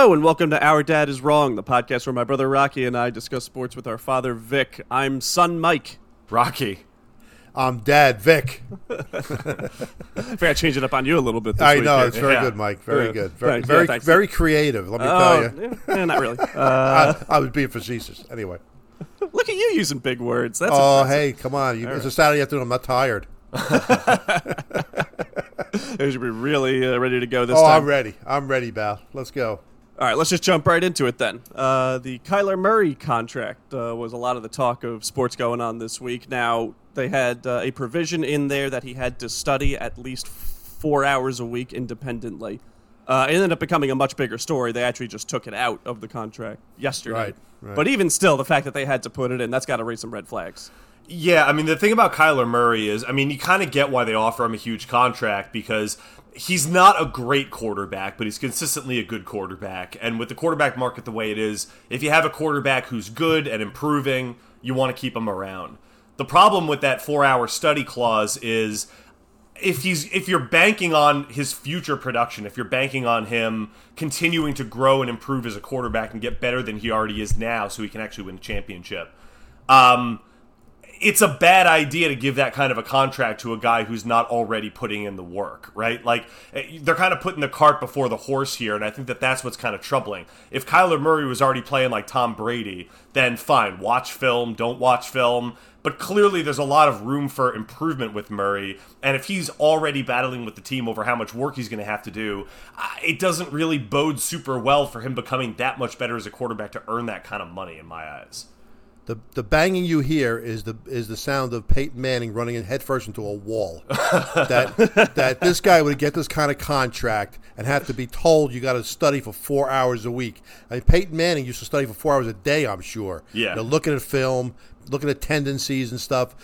Hello and welcome to Our Dad is Wrong, the podcast where my brother Rocky and I discuss sports with our father Vic. I'm son Mike. Rocky. I'm Dad Vic. I think I changed it up on you a little bit. This I week know it's very Yeah. good, Mike. Very Yeah. good. Very, Thanks. Yeah, very, thanks. very creative. Let me Oh, tell you. yeah, not really. Uh, I, I was being facetious. Anyway. look at you using big words. That's Oh, impressive. hey, come on! You, it's a Saturday afternoon. I'm not tired. You should be really uh, ready to go this Oh, time. I'm ready. I'm ready, Val. Let's go. All right, let's just jump right into it then. Uh, the Kyler Murray contract uh, was a lot of the talk of sports going on this week. Now, they had uh, a provision in there that he had to study at least four hours a week independently. Uh, it ended up becoming a much bigger story. They actually just took it out of the contract yesterday. Right, right. But even still, the fact that they had to put it in, that's got to raise some red flags. Yeah, I mean the thing about Kyler Murray is, I mean you kind of get why they offer him a huge contract because he's not a great quarterback, but he's consistently a good quarterback. And with the quarterback market the way it is, if you have a quarterback who's good and improving, you want to keep him around. The problem with that 4-hour study clause is if he's if you're banking on his future production, if you're banking on him continuing to grow and improve as a quarterback and get better than he already is now, so he can actually win a championship, um, it's a bad idea to give that kind of a contract to a guy who's not already putting in the work, right? Like eh, they're kind of putting the cart before the horse here, and I think that that's what's kind of troubling. If Kyler Murray was already playing like Tom Brady, then fine, watch film, don't watch film. But clearly, there's a lot of room for improvement with Murray, and if he's already battling with the team over how much work he's going to have to do, it doesn't really bode super well for him becoming that much better as a quarterback to earn that kind of money, in my eyes. The the banging you hear is the is the sound of Peyton Manning running in headfirst into a wall. that that this guy would get this kind of contract and have to be told you got to study for four hours a week. I mean, Peyton Manning used to study for four hours a day. I'm sure. Yeah. You know, looking at film, looking at tendencies and stuff.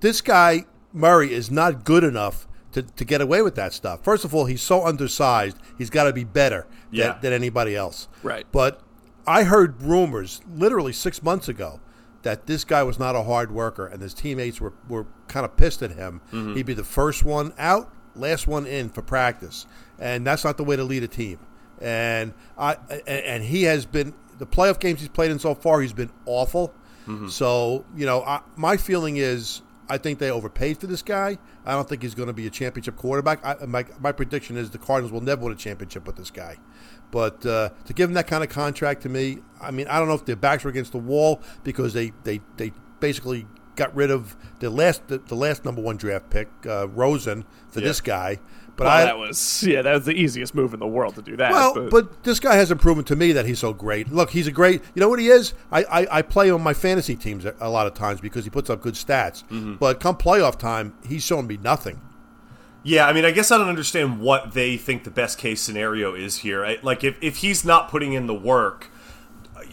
This guy Murray is not good enough. To, to get away with that stuff. First of all, he's so undersized. He's got to be better than- Yeah. than anybody else. Right. But I heard rumors literally six months ago that this guy was not a hard worker and his teammates were, were kind of pissed at him. Mm-hmm. He'd be the first one out, last one in for practice. And that's not the way to lead a team. And I and, he has been the playoff games he's played in so far, he's been awful. Mm-hmm. So, you know, I, my feeling is I think they overpaid for this guy. I don't think he's going to be a championship quarterback. I, my, my prediction is the Cardinals will never win a championship with this guy. But uh, to give him that kind of contract to me, I mean, I don't know if their backs were against the wall because they, they, they basically got rid of the last the, the last number one draft pick, uh, Rosen, for this guy. But Well, I, that was yeah, that was the easiest move in the world to do that. well, but, but, this guy hasn't proven to me that he's so great. Look, he's a great. You know what he is? I, I, I play on my fantasy teams a, a lot of times because he puts up good stats. Mm-hmm. But come playoff time, he's showing me nothing. Yeah, I mean, I guess I don't understand what they think the best case scenario is here. I, like, if, if he's not putting in the work,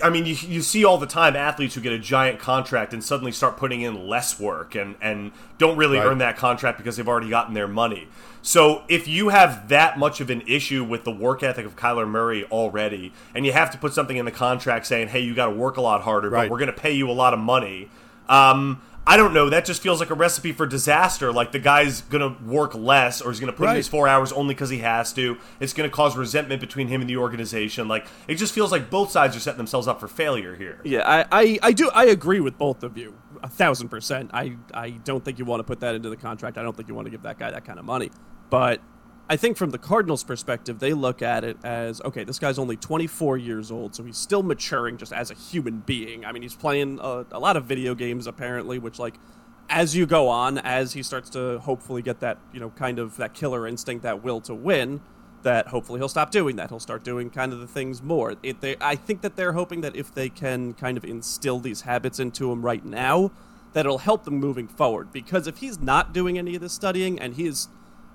I mean, you, you see all the time athletes who get a giant contract and suddenly start putting in less work and, and don't really Right. earn that contract because they've already gotten their money. So if you have that much of an issue with the work ethic of Kyler Murray already, and you have to put something in the contract saying, hey, you got to work a lot harder, Right. but we're going to pay you a lot of money. Um, I don't know. That just feels like a recipe for disaster. Like the guy's going to work less or he's going to put in his four hours only because he has to. It's going to cause resentment between him and the organization. Like it just feels like both sides are setting themselves up for failure here. Yeah, I, I, I do I agree with both of you a thousand percent. I, I don't think you want to put that into the contract. I don't think you want to give that guy that kind of money. But I think from the Cardinals' perspective, they look at it as okay, this guy's only 24 years old, so he's still maturing just as a human being. I mean, he's playing a, a lot of video games apparently, which like as you go on, as he starts to hopefully get that you know kind of that killer instinct, that will to win. That hopefully he'll stop doing that. He'll start doing kind of the things more. It, they, I think that they're hoping that if they can kind of instill these habits into him right now, that it'll help them moving forward. Because if he's not doing any of this studying and he's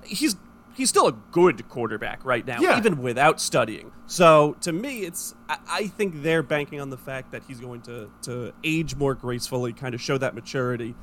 he's he's still a good quarterback right now, Yeah. even without studying. So to me, it's I, I think they're banking on the fact that he's going to to age more gracefully, kind of show that maturity,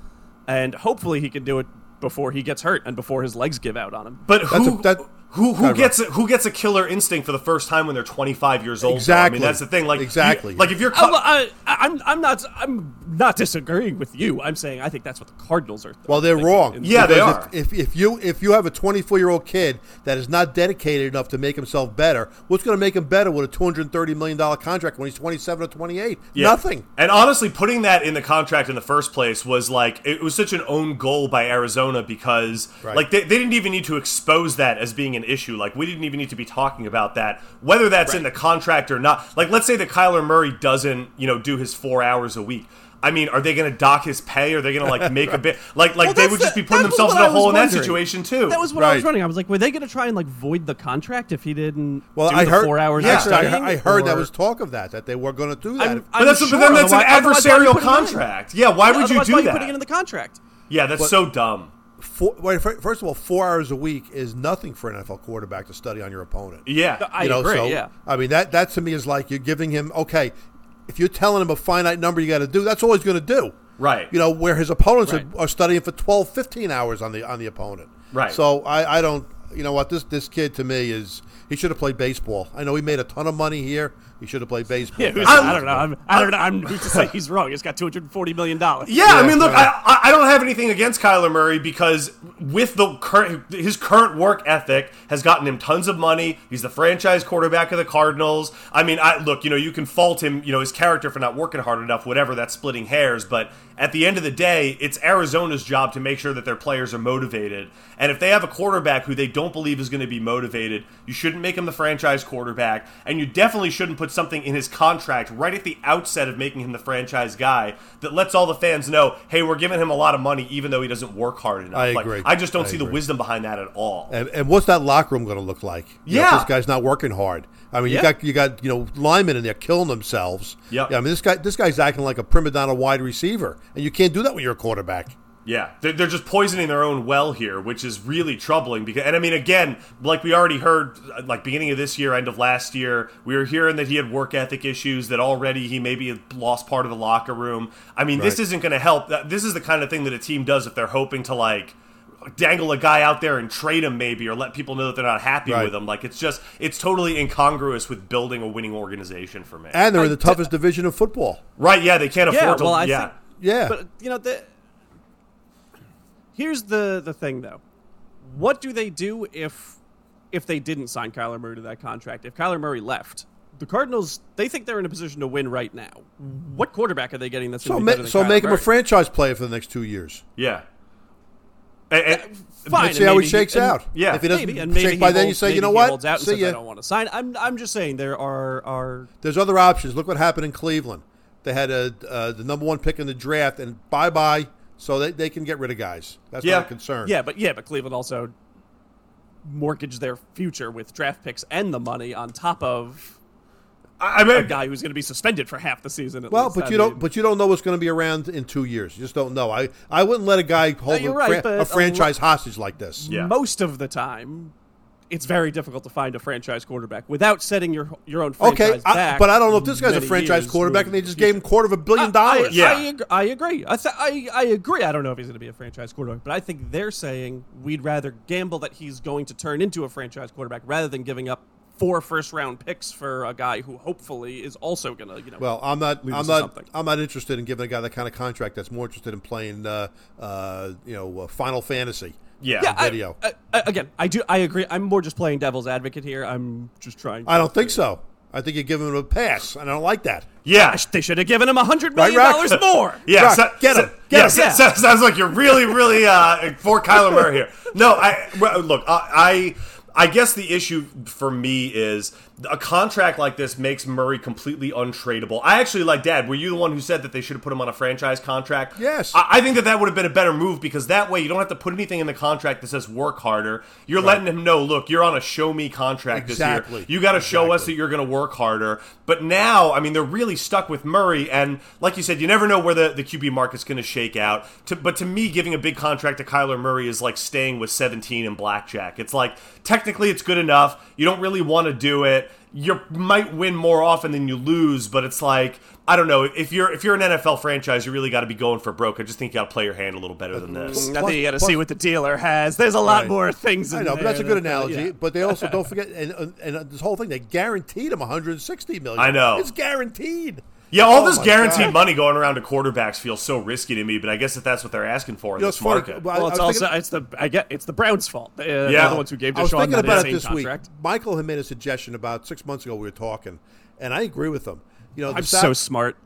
and hopefully he can do it before he gets hurt and before his legs give out on him. But That's who? a, that who who Right, gets a, who gets a killer instinct for the first time when they're 25 years old? though? I Exactly. mean, that's the thing. Like you- Exactly. like if you're Oh, cu- I, I- I'm, I'm not, I'm not disagreeing with you. I'm saying I think that's what the Cardinals are. Well, they're thinking. wrong. And- Yeah, they are. If, if, if you if you have a 24 year old kid that is not dedicated enough to make himself better, what's going to make him better with a 230 million dollar contract when he's 27 or 28? Yeah. Nothing. And honestly, putting that in the contract in the first place was like it was such an own goal by Arizona because Right. like they, they didn't even need to expose that as being an issue. Like we didn't even need to be talking about that, whether that's in the contract or not. Like let's say that Kyler Murray doesn't you know do his four hours a week. I mean, are they going to dock his pay? Are they going to like make a bit like like Well, they would the- just be putting themselves in a a I was hole in that situation too? That was what I was running. I was like, were they going to try and like void the contract if he didn't Well, do I the heard. four hours yeah, of actually, I, studying? heard- I heard that was talk of that that they were going to do that. I'm, but I'm that's sure, but then that's an otherwise- otherwise why are you adversarial putting it in? contract. Yeah, why would you Otherwise, do why are you that? putting it in the contract? yeah, that's so dumb. Four, wait, first of all, four hours a week is nothing for an NFL quarterback to study on your opponent. Yeah, I you know, agree. so, yeah. I mean that that to me is like you're giving him okay. If you're telling him a finite number you got to do, that's all he's going to do. Right. You know where his opponents Right. are, are studying for 12, 15 hours on the on the opponent. Right. So I, I don't. You know what? This this kid to me is he should have played baseball. I know he made a ton of money here. He should have played baseball. Yeah, I don't know. I'm, I don't know. I'm who's to say he's wrong. He's got 240 million dollars. Yeah, I mean, look, right. I, I I don't have anything against Kyler Murray because with the current his current work ethic has gotten him tons of money. He's the franchise quarterback of the Cardinals. I mean, I look, you know, you can fault him, you know, his character for not working hard enough, whatever. That's splitting hairs, but at the end of the day, it's Arizona's job to make sure that their players are motivated. And if they have a quarterback who they don't believe is going to be motivated, you shouldn't make him the franchise quarterback, and you definitely shouldn't put something in his contract right at the outset of making him the franchise guy that lets all the fans know, hey, we're giving him a lot of money even though he doesn't work hard enough. I Like, agree. I just don't I see the wisdom behind that at all. And, and what's that locker room going to look like? You know, Yeah. this guy's not working hard. I mean, Yeah. you got you got you know linemen in there killing themselves. Yep. Yeah. I mean, this guy this guy's acting like a prima donna wide receiver, and you can't do that when you're a quarterback. Yeah, they're, they're just poisoning their own well here, which is really troubling. Because, and I mean, again, like we already heard, uh, like beginning of this year, end of last year, we were hearing that he had work ethic issues. That already he maybe had lost part of the locker room. I mean, this isn't going to help. This is the kind of thing that a team does if they're hoping to like dangle a guy out there and trade him maybe or let people know that they're not happy Right. with him like it's just it's totally incongruous with building a winning organization for me And they're in I the toughest division of football. right yeah they can't afford Yeah, to I yeah think, Yeah. but you know, the, here's the the thing though. What do they do if if they didn't sign Kyler Murray to that contract? If Kyler Murray left, the Cardinals they think they're in a position to win right now. What quarterback are they getting that's so going to be ma- than so Kyler make him a franchise player for the next two years. yeah And- and- Fine, Let's see and how he shakes and- out. yeah, If he doesn't Maybe, and maybe shake he by then, you say, you know what? holds out and See says, I don't want to sign. I'm I'm just saying there are are There's other options. Look what happened in Cleveland. They had a uh, the number one pick in the draft, and bye bye. So they, they can get rid of guys. That's Yeah. not a concern. yeah, but yeah, but Cleveland also mortgaged their future with draft picks and the money on top of I I a mean, guy who's going to be suspended for half the season. At Well, least. but I you mean, don't. But you don't know what's going to be around in two years. You just don't know. I, I wouldn't let a guy uh, hold you're a, right, fran- but a a franchise hostage like this. Yeah. most of the time, it's very difficult to find a franchise quarterback without setting your your own Okay, franchise I, back. but I don't know if this guy's a franchise quarterback, and they just gave him quarter of a billion I- I, dollars. Yeah. I, ag- I agree. I, th- I I agree. I don't know if he's going to be a franchise quarterback, but I think they're saying we'd rather gamble that he's going to turn into a franchise quarterback rather than giving up four first round picks for a guy who hopefully is also going to you know. Well, I'm not. I'm not. something. I'm not interested in giving a guy that kind of contract. That's more interested in playing, uh, uh, you know, uh, Final Fantasy. Yeah, yeah, video. I, I- again, I do. I agree. I'm more just playing devil's advocate here. I'm just trying. I don't think so. I think you're giving him a pass, and I don't like that. yeah. They should have given him a hundred million dollars more. Yeah, Rock, so- get so- him, get yeah, him. so- Yeah. so- sounds like you're really, really uh, for Kyler Murray here. No, I look, I, I, I guess the issue for me is a contract like this makes Murray completely untradeable. I actually like Dad. Were you the one who said that they should have put him on a franchise contract? Yes. I, I think that that would have been a better move because that way you don't have to put anything in the contract that says work harder. You're letting him know, look, you're on a show me contract Exactly. this year. You got to show us that you're going to work harder. But now, I mean, they're really stuck with Murray, and like you said, you never know where the, the QB market's going to shake out. To, but to me, giving a big contract to Kyler Murray is like staying with 17 in blackjack. It's like technically it's good enough. You don't really want to do it. You might win more often than you lose, but it's like I don't know if you're if you're an NFL franchise, you really got to be going for broke. I just think you got to play your hand a little better than this. Mm, I think you got to see what the dealer has. There's a lot Right. more things. I in know, but that's a good that, analogy. yeah. But they also don't forget, and, and, and this whole thing, they guaranteed him 160 million. I know. it's guaranteed. Yeah, all Oh this guaranteed God. money going around to quarterbacks feels so risky to me, but I guess if that's what they're asking for in You know, this funny. market. well, I- Well, I it's also thinking- it's the I get it's the Browns' fault. Uh, They're Yeah. the ones who gave I was Deshaun thinking that about it this contract. week. Michael had made a suggestion about six months ago. We were talking, and I agree with him. You know, I'm sal- so smart.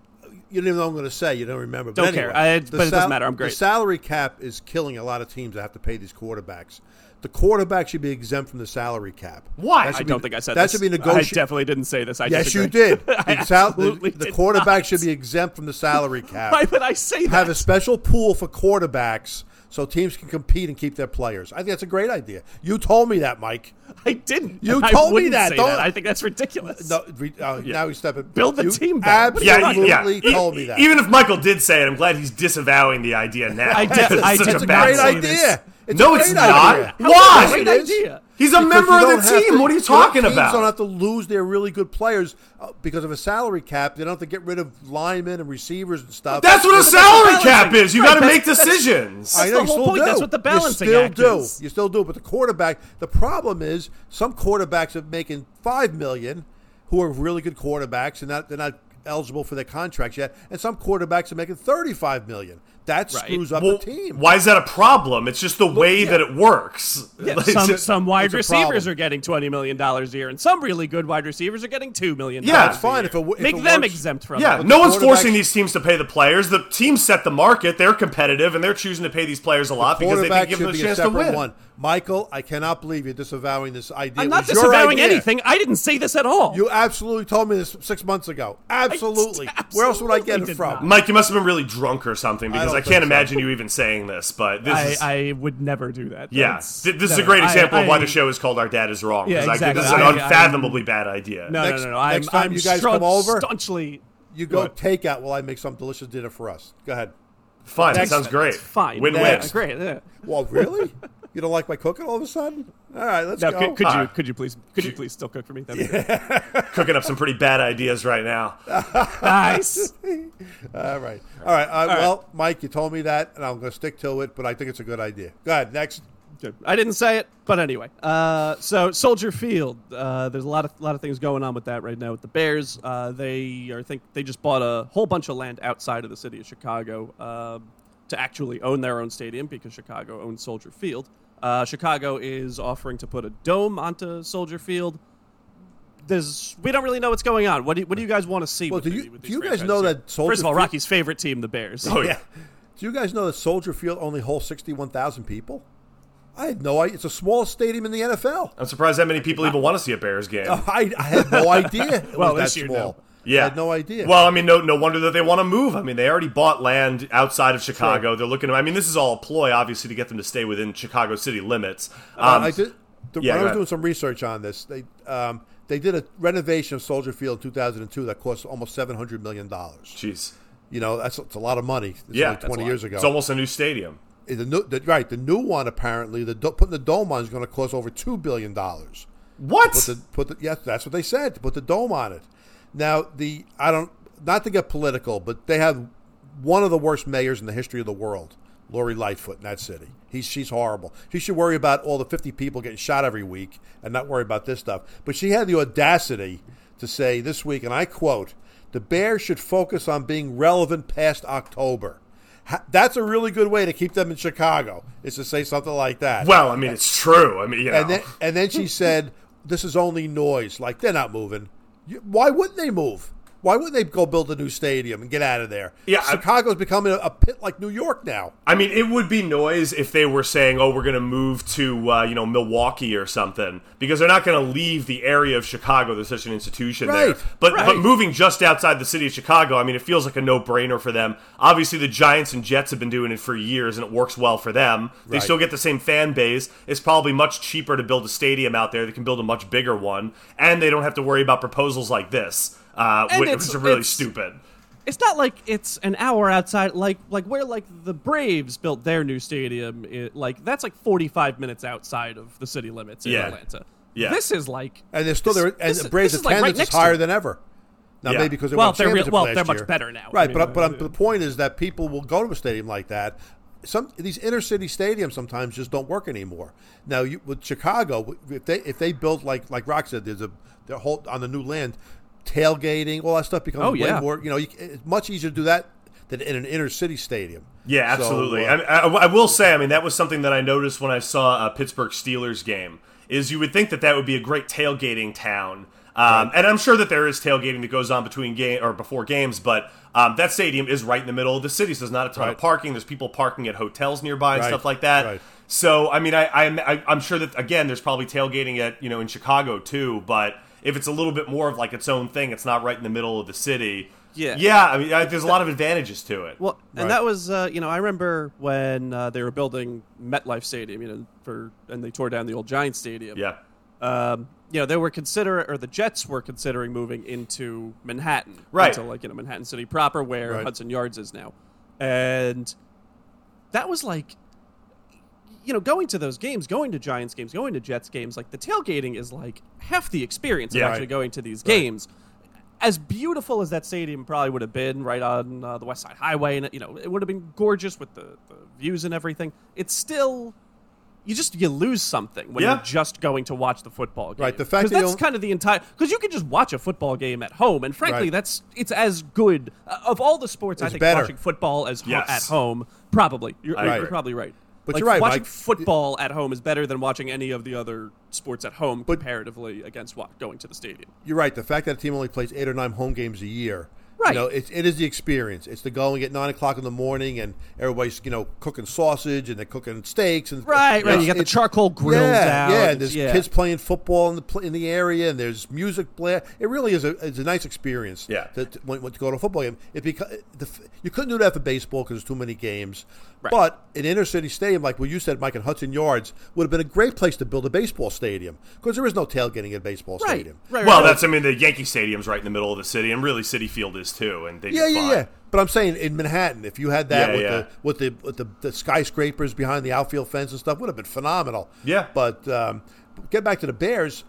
you don't even know what I'm going to say. You don't remember. Don't but care. I- the but it doesn't matter. I'm great. The salary cap is killing a lot of teams that have to pay these quarterbacks. The quarterback should be exempt from the salary cap. Why? I should don't be- think I said that this. should be negotiated. I negotiated. definitely didn't say this. I Yes, disagree. you did. I The, sal- the- absolutely the quarterback not. should be exempt from the salary cap. Why would I say that? Have a special pool for quarterbacks so teams can compete and keep their players. I think that's a great idea. You told me that, Mike. I didn't. You I told me that. say Don't- I think that's ridiculous. No, re, uh, now he's stepping. Build the you team better. What yeah, yeah. Absolutely told me that. Even if Michael did say it, I'm glad he's disavowing the idea now. I did- I such did a It's a bad great say thing. this. Idea. It's No, it's not. idea. Why? Great idea. He's a Because member of the team. to- What are you talking teams about? don't have to lose their really good players uh, because of a salary cap. They don't have to get rid of linemen and receivers and stuff. That's what a That's salary cap is. You Right, got to that's- make that's- decisions. I know the whole still point. do. That's what the balancing you still act do. is. You still do. But the quarterback, the problem is some quarterbacks are making five million, who are really good quarterbacks, and not they're not eligible for their contracts yet. And some quarterbacks are making thirty-five million. That Right. screws up Well, the team. why is that a problem? It's just the way that it works. Yeah, Like, some, it's- some wide receivers are getting twenty million dollars a year, and some really good wide receivers are getting two million. Yeah, That's fine if it, w- if Make it them works. exempt from yeah, it. no one's forcing these teams to pay the players. The teams set the market. They're competitive, and they're choosing to pay these players a lot because they Quarterback think give them a be a chance to separate win. one. Michael, I cannot believe you're disavowing this idea. I'm not disavowing idea. anything. I didn't say this at all. You absolutely told me this six months ago. Absolutely. Where else would I get it from? not. Mike, you must have been really drunk or something because don't I, can't so. imagine you even saying this. But this I, is I would never do that. yeah, That's- th- this is a no, great I- example of why I- the show is called "Our Dad Is Wrong." Yeah, 'cause I exactly. this is an I- I- unfathomably bad idea. No, Next- no, no, no. I'm, next time I'm you guys come over- staunchly. You go What? take out while I make some delicious dinner for us. Go ahead. Fine, that sounds great. Fine. Win-win. Yeah, great. Yeah. Well, really? you don't like my cooking all of a sudden? All right, let's Now, go. could, could you Alright. could you please could you please still cook for me? That'd be great. Cooking up some pretty bad ideas right now. nice. all right. All right. Uh, well, Mike, you told me that, and I'm going to stick to it, but I think it's a good idea. Go ahead. Next. I didn't say it, but anyway. Uh, so Soldier Field, uh, there's a lot of lot of things going on with that right now with the Bears. Uh, they are think they just bought a whole bunch of land outside of the city of Chicago um to actually own their own stadium because Chicago owns Soldier Field. Uh, Chicago is offering to put a dome onto Soldier Field. There's we don't really know what's going on. What do you, what do you guys want to see? Well, with do the- you- with do you guys know here? that Soldier First of all, Rocky's favorite team, the Bears. Oh yeah. Do you guys know that Soldier Field only holds 61,000 people? I had no idea. It's the smallest stadium in the NFL. I'm surprised that many people even want to see a Bears game. I, I had no idea it Well, was this that year, small. no. Yeah, I had no idea. Well, I mean, no, no wonder that they want to move. I mean, they already bought land outside of Chicago. They're looking. to I mean, this is all a ploy, obviously, to get them to stay within Chicago city limits. Uh, Um, I did. The, yeah, when I was doing some research on this, they um, they did a renovation of Soldier Field in 2002 that cost almost 700 million dollars. Jeez. You know, that's it's a lot of money. It's Yeah, only 20 a years ago. It's almost a new stadium. the, new, the, right, the new one apparently, the putting the dome on is going to cost over two billion dollars. What? Put the put the yes, that's what they said. To put the dome on it. Now the I don't not to get political, but they have one of the worst mayors in the history of the world, Lori Lightfoot, in that city. He's she's horrible. She should worry about all the fifty people getting shot every week and not worry about this stuff. But she had the audacity to say this week, and I quote: "The Bears should focus on being relevant past October." That's a really good way to keep them in Chicago. Is to say something like that. well, I mean, it's true. I mean, you know. And then, and then she said, "This is only noise. Like they're not moving. Why wouldn't they move? Why wouldn't they go build a new stadium and get out of there? Yeah, I- Chicago's becoming a, a pit like New York now. I mean, it would be noise if they were saying, "Oh, we're going to move to uh, you know Milwaukee or something," because they're not going to leave the area of Chicago. There's such an institution there. But right. but moving just outside the city of Chicago, I mean, it feels like a no brainer for them. Obviously, the Giants and Jets have been doing it for years, and it works well for them. They Right. still get the same fan base. It's probably much cheaper to build a stadium out there. They can build a much bigger one, and they don't have to worry about proposals like this, uh, And which, it's- which are really it's- stupid. it's not like it's an hour outside like like where like the braves built their new stadium it, like that's like 45 minutes outside of the city limits in Yeah. atlanta Yeah. This is like and they're still this- there. And this- the Braves' this is, like, right attendance is higher than ever. Now Yeah. maybe because they Well, won they're real- championship well, they're much year. better now. I right? mean, but but uh, the point is that people will go to a stadium like that. Some these inner city stadiums sometimes just don't work anymore. Now you, with Chicago, if they if they built like like Rock said, there's a they're whole on the new land, tailgating, all that stuff becomes Oh, way yeah. more. You know, you, it's much easier to do that than in an inner city stadium. Yeah, So, absolutely. uh, I, I, I will say, I mean, that was something that I noticed when I saw a Pittsburgh Steelers game. Is you would think that that would be a great tailgating town, um, and I'm sure that there is tailgating that goes on between game or before games, but um, that stadium is right in the middle of the city. So there's not a ton Right. of parking. There's people parking at hotels nearby and Right, stuff like that. right. So I mean, I, I, I'm sure that again, there's probably tailgating at you know in Chicago too, but if it's a little bit more of like its own thing, it's not right in the middle of the city. Yeah. yeah. I mean, I, there's a lot of advantages to it. Well, and Right. that was uh, you know I remember when uh, they were building MetLife Stadium, you know, for and they tore down the old Giant Stadium. yeah. Um, you know, they were consider or the Jets were considering moving into Manhattan, Right. Into like you know Manhattan City proper, where Right. Hudson Yards is now, and that was like. You know, going to those games, going to Giants games, going to Jets games, like the tailgating is like half the experience Yeah. of actually Right. going to these games. As beautiful as that stadium probably would have been, right on uh, the West Side Highway, and you know, it would have been gorgeous with the, the views and everything. It's still you just you lose something when Yeah. you're just going to watch the football game. Right, the fact that that's kind of the entire because you can just watch a football game at home, and frankly, Right. that's it's as good uh, of all the sports. I think better. watching football as ho- at home probably you're, you're probably right. But Like, you're right, Watching Mike. football at home is better than watching any of the other sports at home But- comparatively against what going to the stadium. You're right. The fact that a team only plays eight or nine home games a year, Right. You know, it, it is the experience. It's the going at nine o'clock in the morning, and everybody's you know cooking sausage and they're cooking steaks and Right, right. It's- You got the charcoal grills yeah, out. Yeah, and there's Yeah. kids playing football in the in the area, and there's music play. It really is a it's a nice experience. Yeah. to, to, when, when to go to a football game. It beca- the, you couldn't do that for baseball because there's too many games. Right. But an inner city stadium like what you said, Mike, in Hudson Yards would have been a great place to build a baseball stadium because there is no tailgating at a baseball Right, stadium. right. Well, right. that's I mean the Yankee Stadium's right in the middle of the city, and really Citi Field is too. And they Yeah, yeah, fine. yeah. But I'm saying in Manhattan, if you had that Yeah, with yeah. the with the with the, the skyscrapers behind the outfield fence and stuff, would have been phenomenal. Yeah. But um, get back to the Bears.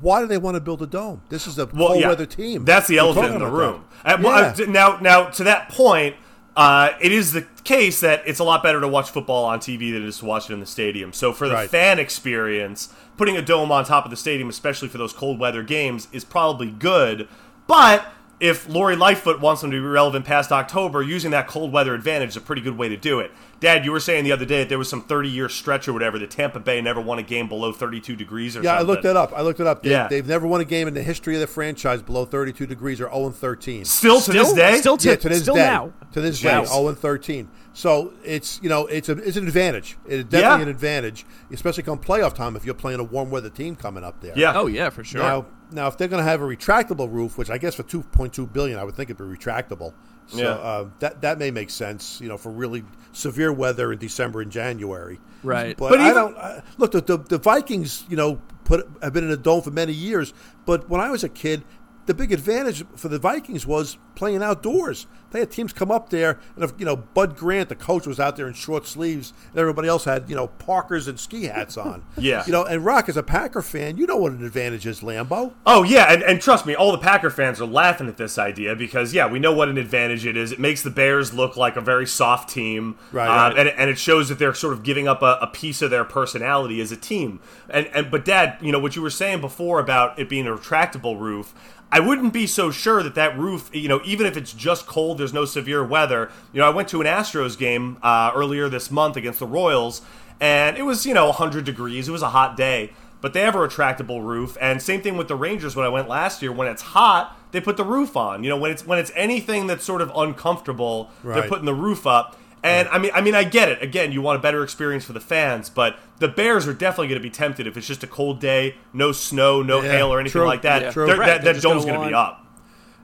Why do they want to build a dome? This is a Well, cold yeah. weather team. That's the We're elephant in the room. that. Uh, well, Yeah. now, now to that point, uh, it is the case that it's a lot better to watch football on TV than it is to watch it in the stadium. So for the Right. fan experience, putting a dome on top of the stadium, especially for those cold weather games, is probably good. But if Lori Lightfoot wants them to be relevant past October, using that cold weather advantage is a pretty good way to do it. Dad, you were saying the other day that there was some 30 year stretch or whatever that Tampa Bay never won a game below 32 degrees or something. yeah, I looked that up. I looked it up. They, Yeah. They've never won a game in the history of the franchise below 32 degrees or 0 and 13. Still to this Still- day? still to- yeah, to this still day. now. To this Wow. day, 0 and 13. So it's you know it's a it's an advantage. It's definitely Yeah. an advantage, especially come playoff time if you're playing a warm weather team coming up there. Yeah. Oh yeah, for sure. Now, now, if they're going to have a retractable roof, which I guess for two point two billion, I would think it'd be retractable. So Yeah. uh, that that may make sense, you know, for really severe weather in December and January. Right. But, But I even- don't I, look. The, the the Vikings, you know, put have been in a dome for many years. But when I was a kid, the big advantage for the Vikings was playing outdoors. They had teams come up there, and if you know Bud Grant, the coach, was out there in short sleeves, and everybody else had you know parkers and ski hats on. Yeah. you know, and Rock as a Packer fan, you know what an advantage is, Lambeau. Oh yeah, and, and trust me, all the Packer fans are laughing at this idea because yeah, we know what an advantage it is. It makes the Bears look like a very soft team, Right, uh, right. And, and it shows that they're sort of giving up a, a piece of their personality as a team. And and but Dad, you know what you were saying before about it being a retractable roof. I wouldn't be so sure that that roof, you know, even if it's just cold, there's no severe weather. You know, I went to an Astros game uh, earlier this month against the Royals, and it was you know 100 degrees. It was a hot day but they have a retractable roof. And same thing with the Rangers when I went last year. When it's hot, they put the roof on. You know, when it's when it's anything that's sort of uncomfortable, they're putting the roof up. And I mean, I mean, I get it. Again, you want a better experience for the fans, but the Bears are definitely going to be tempted if it's just a cold day, no snow, no Yeah, hail or anything true, like that. yeah. True. Right, that they're that dome's gonna be up.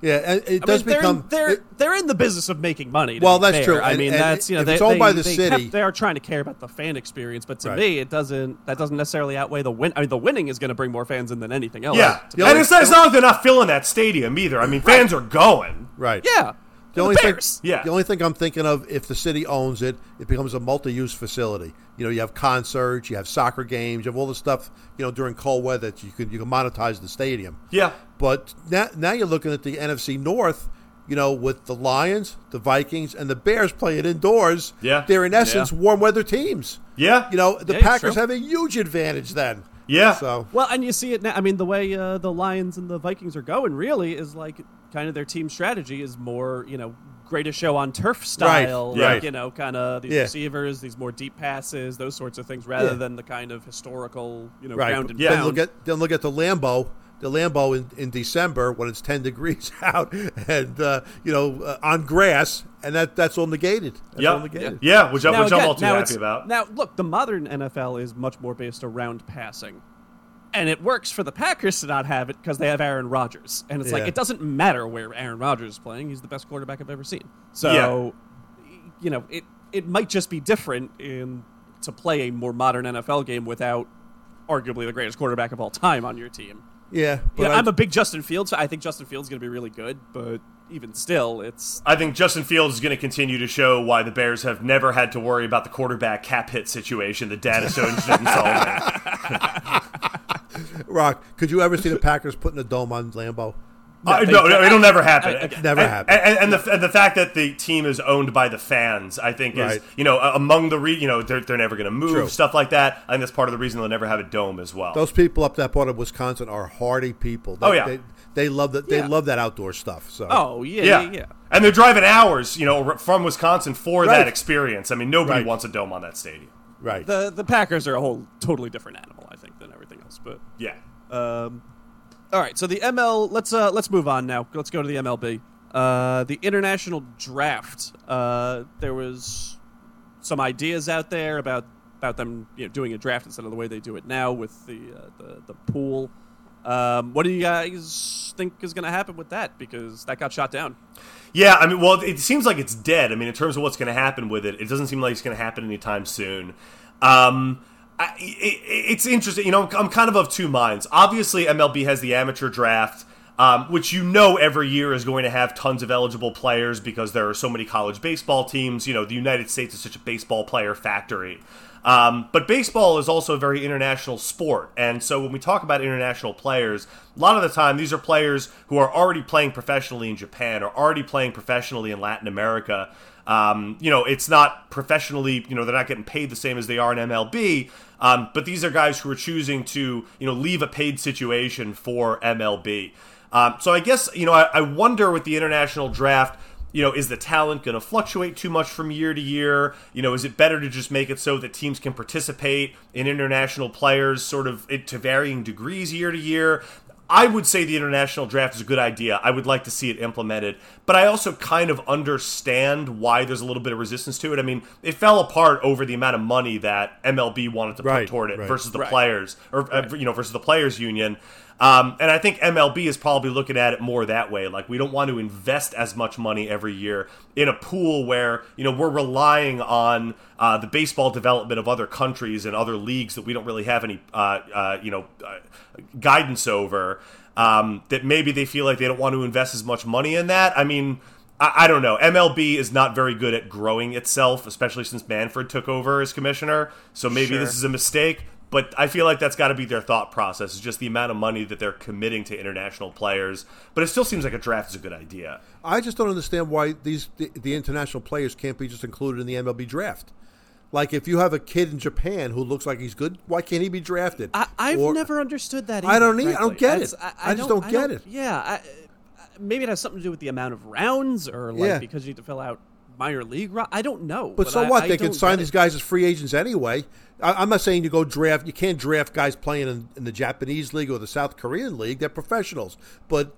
Yeah, and it I does mean, become. they're they're, it- they're in the business of making money. Well, that's fair. true, I and- mean, and that's you know they, it's owned they- by the they city- kept- they are trying to care about the fan experience, but to Right. me, it doesn't. That doesn't necessarily outweigh the win. I mean, the winning is going to bring more fans in than anything else. Yeah, The and it's, it's not like they're not filling that stadium either. I mean, fans are going. right. yeah. The only Bears. thing, Yeah. The only thing I'm thinking of, if the city owns it, it becomes a multi-use facility. You know, you have concerts, you have soccer games, you have all the stuff. You know, during cold weather, you can you can monetize the stadium. Yeah. But now, now you're looking at the NFC North. You know, with the Lions, the Vikings, and the Bears playing indoors. Yeah. they're in essence Yeah. warm weather teams. Yeah. You know, the Yeah, Packers have a huge advantage then. Yeah. So Well, and you see it now. I mean, the way uh, the Lions and the Vikings are going really is like kind of their team strategy is more, you know, greatest show on turf style. yeah. Like, you know, kind of these Yeah. receivers, these more deep passes, those sorts of things, rather Yeah. than the kind of historical, you know, right. ground and Yeah. Then pound. look at then look at the Lambeau. The Lambeau in, in December when it's ten degrees out and uh, you know uh, on grass and that that's all negated. That's all Yeah. negated. Yeah, which, I- Now, which I'm all too happy about. Now, look, the modern NFL is much more based around passing. And it works for the Packers to not have it because they have Aaron Rodgers. And it's like, it doesn't matter where Aaron Rodgers is playing. He's the best quarterback I've ever seen. So, you know, it, it might just be different in to play a more modern NFL game without arguably the greatest quarterback of all time on your team. Yeah, You know, I- I'm a big Justin Fields. I think Justin Fields is going to be really good, but even still, it's I think Justin Fields is going to continue to show why the Bears have never had to worry about the quarterback cap hit situation that Dad is so interested in solving. Rock. Could you ever see the Packers putting a dome on Lambeau? Uh, no, no, it'll never happen. I- I- Never and, happen. And, and the and the fact that the team is owned by the fans, I think, is Right. you know among the re, you know they're, they're never going to move True. stuff like that. I think that's part of the reason they'll never have a dome as well. Those people up that part of Wisconsin are hardy people. They, Oh, yeah. they, they love that. They Yeah. love that outdoor stuff. So oh yeah, yeah. yeah, yeah. and they're driving hours, you know, from Wisconsin for Right. that experience. I mean, nobody Right. wants a dome on that stadium. right. The the Packers are a whole totally different animal, I think, than everything else. But Yeah. Um, all right, so the ML. Let's uh, let's move on now. Let's go to the MLB. Uh, the international draft. Uh, there was some ideas out there about about them you know, doing a draft instead of the way they do it now with the uh, the, the pool. Um, what do you guys think is going to happen with that? Because that got shot down. Yeah, I mean, well, it seems like it's dead. I mean, in terms of what's going to happen with it, it doesn't seem like it's going to happen anytime soon. Um, It, it's interesting. You know, I'm kind of of two minds. Obviously, MLB has the amateur draft, um, which you know every year is going to have tons of eligible players because there are so many college baseball teams. You know, the United States is such a baseball player factory. Um, but baseball is also a very international sport. And so when we talk about international players, a lot of the time these are players who are already playing professionally in Japan or already playing professionally in Latin America. Um, you know, it's not professionally, you know, they're not getting paid the same as they are in MLB. Um, but these are guys who are choosing to, you know, leave a paid situation for MLB. Um, so I guess, you know, I, I wonder with the international draft, you know, is the talent going to fluctuate too much from year to year? You know, is it better to just make it so that teams can participate in international players sort of it, to varying degrees year to year? I would say the international draft is a good idea. I would like to see it implemented, but I also kind of understand why there's a little bit of resistance to it. I mean, it fell apart over the amount of money that MLB wanted to Right, put toward it right. versus the Right. players, or uh, you know, versus the players union. Um, and I think MLB is probably looking at it more that way. Like we don't want to invest as much money every year in a pool where you know we're relying on uh, the baseball development of other countries and other leagues that we don't really have any uh, uh, you know uh, guidance over. Um, that maybe they feel like they don't want to invest as much money in that. I mean. I, I don't know. MLB is not very good at growing itself, especially since Manfred took over as commissioner. So maybe Sure. this is a mistake. But I feel like that's got to be their thought process. Is just the amount of money that they're committing to international players. But it still seems like a draft is a good idea. I just don't understand why these the, the international players can't be just included in the MLB draft. Like if you have a kid in Japan who looks like he's good, why can't he be drafted? I, I've Or- never understood that. I don't either. I don't get That's- it. I just don't get it. Yeah, I, I- maybe it has something to do with the amount of rounds, or like Yeah. because you need to fill out minor league. ro- I don't know. But, so I- what? I they can sign these guys as free agents anyway. I, I'm not saying you go draft. You can't draft guys playing in, in the Japanese league or the South Korean league. They're professionals. But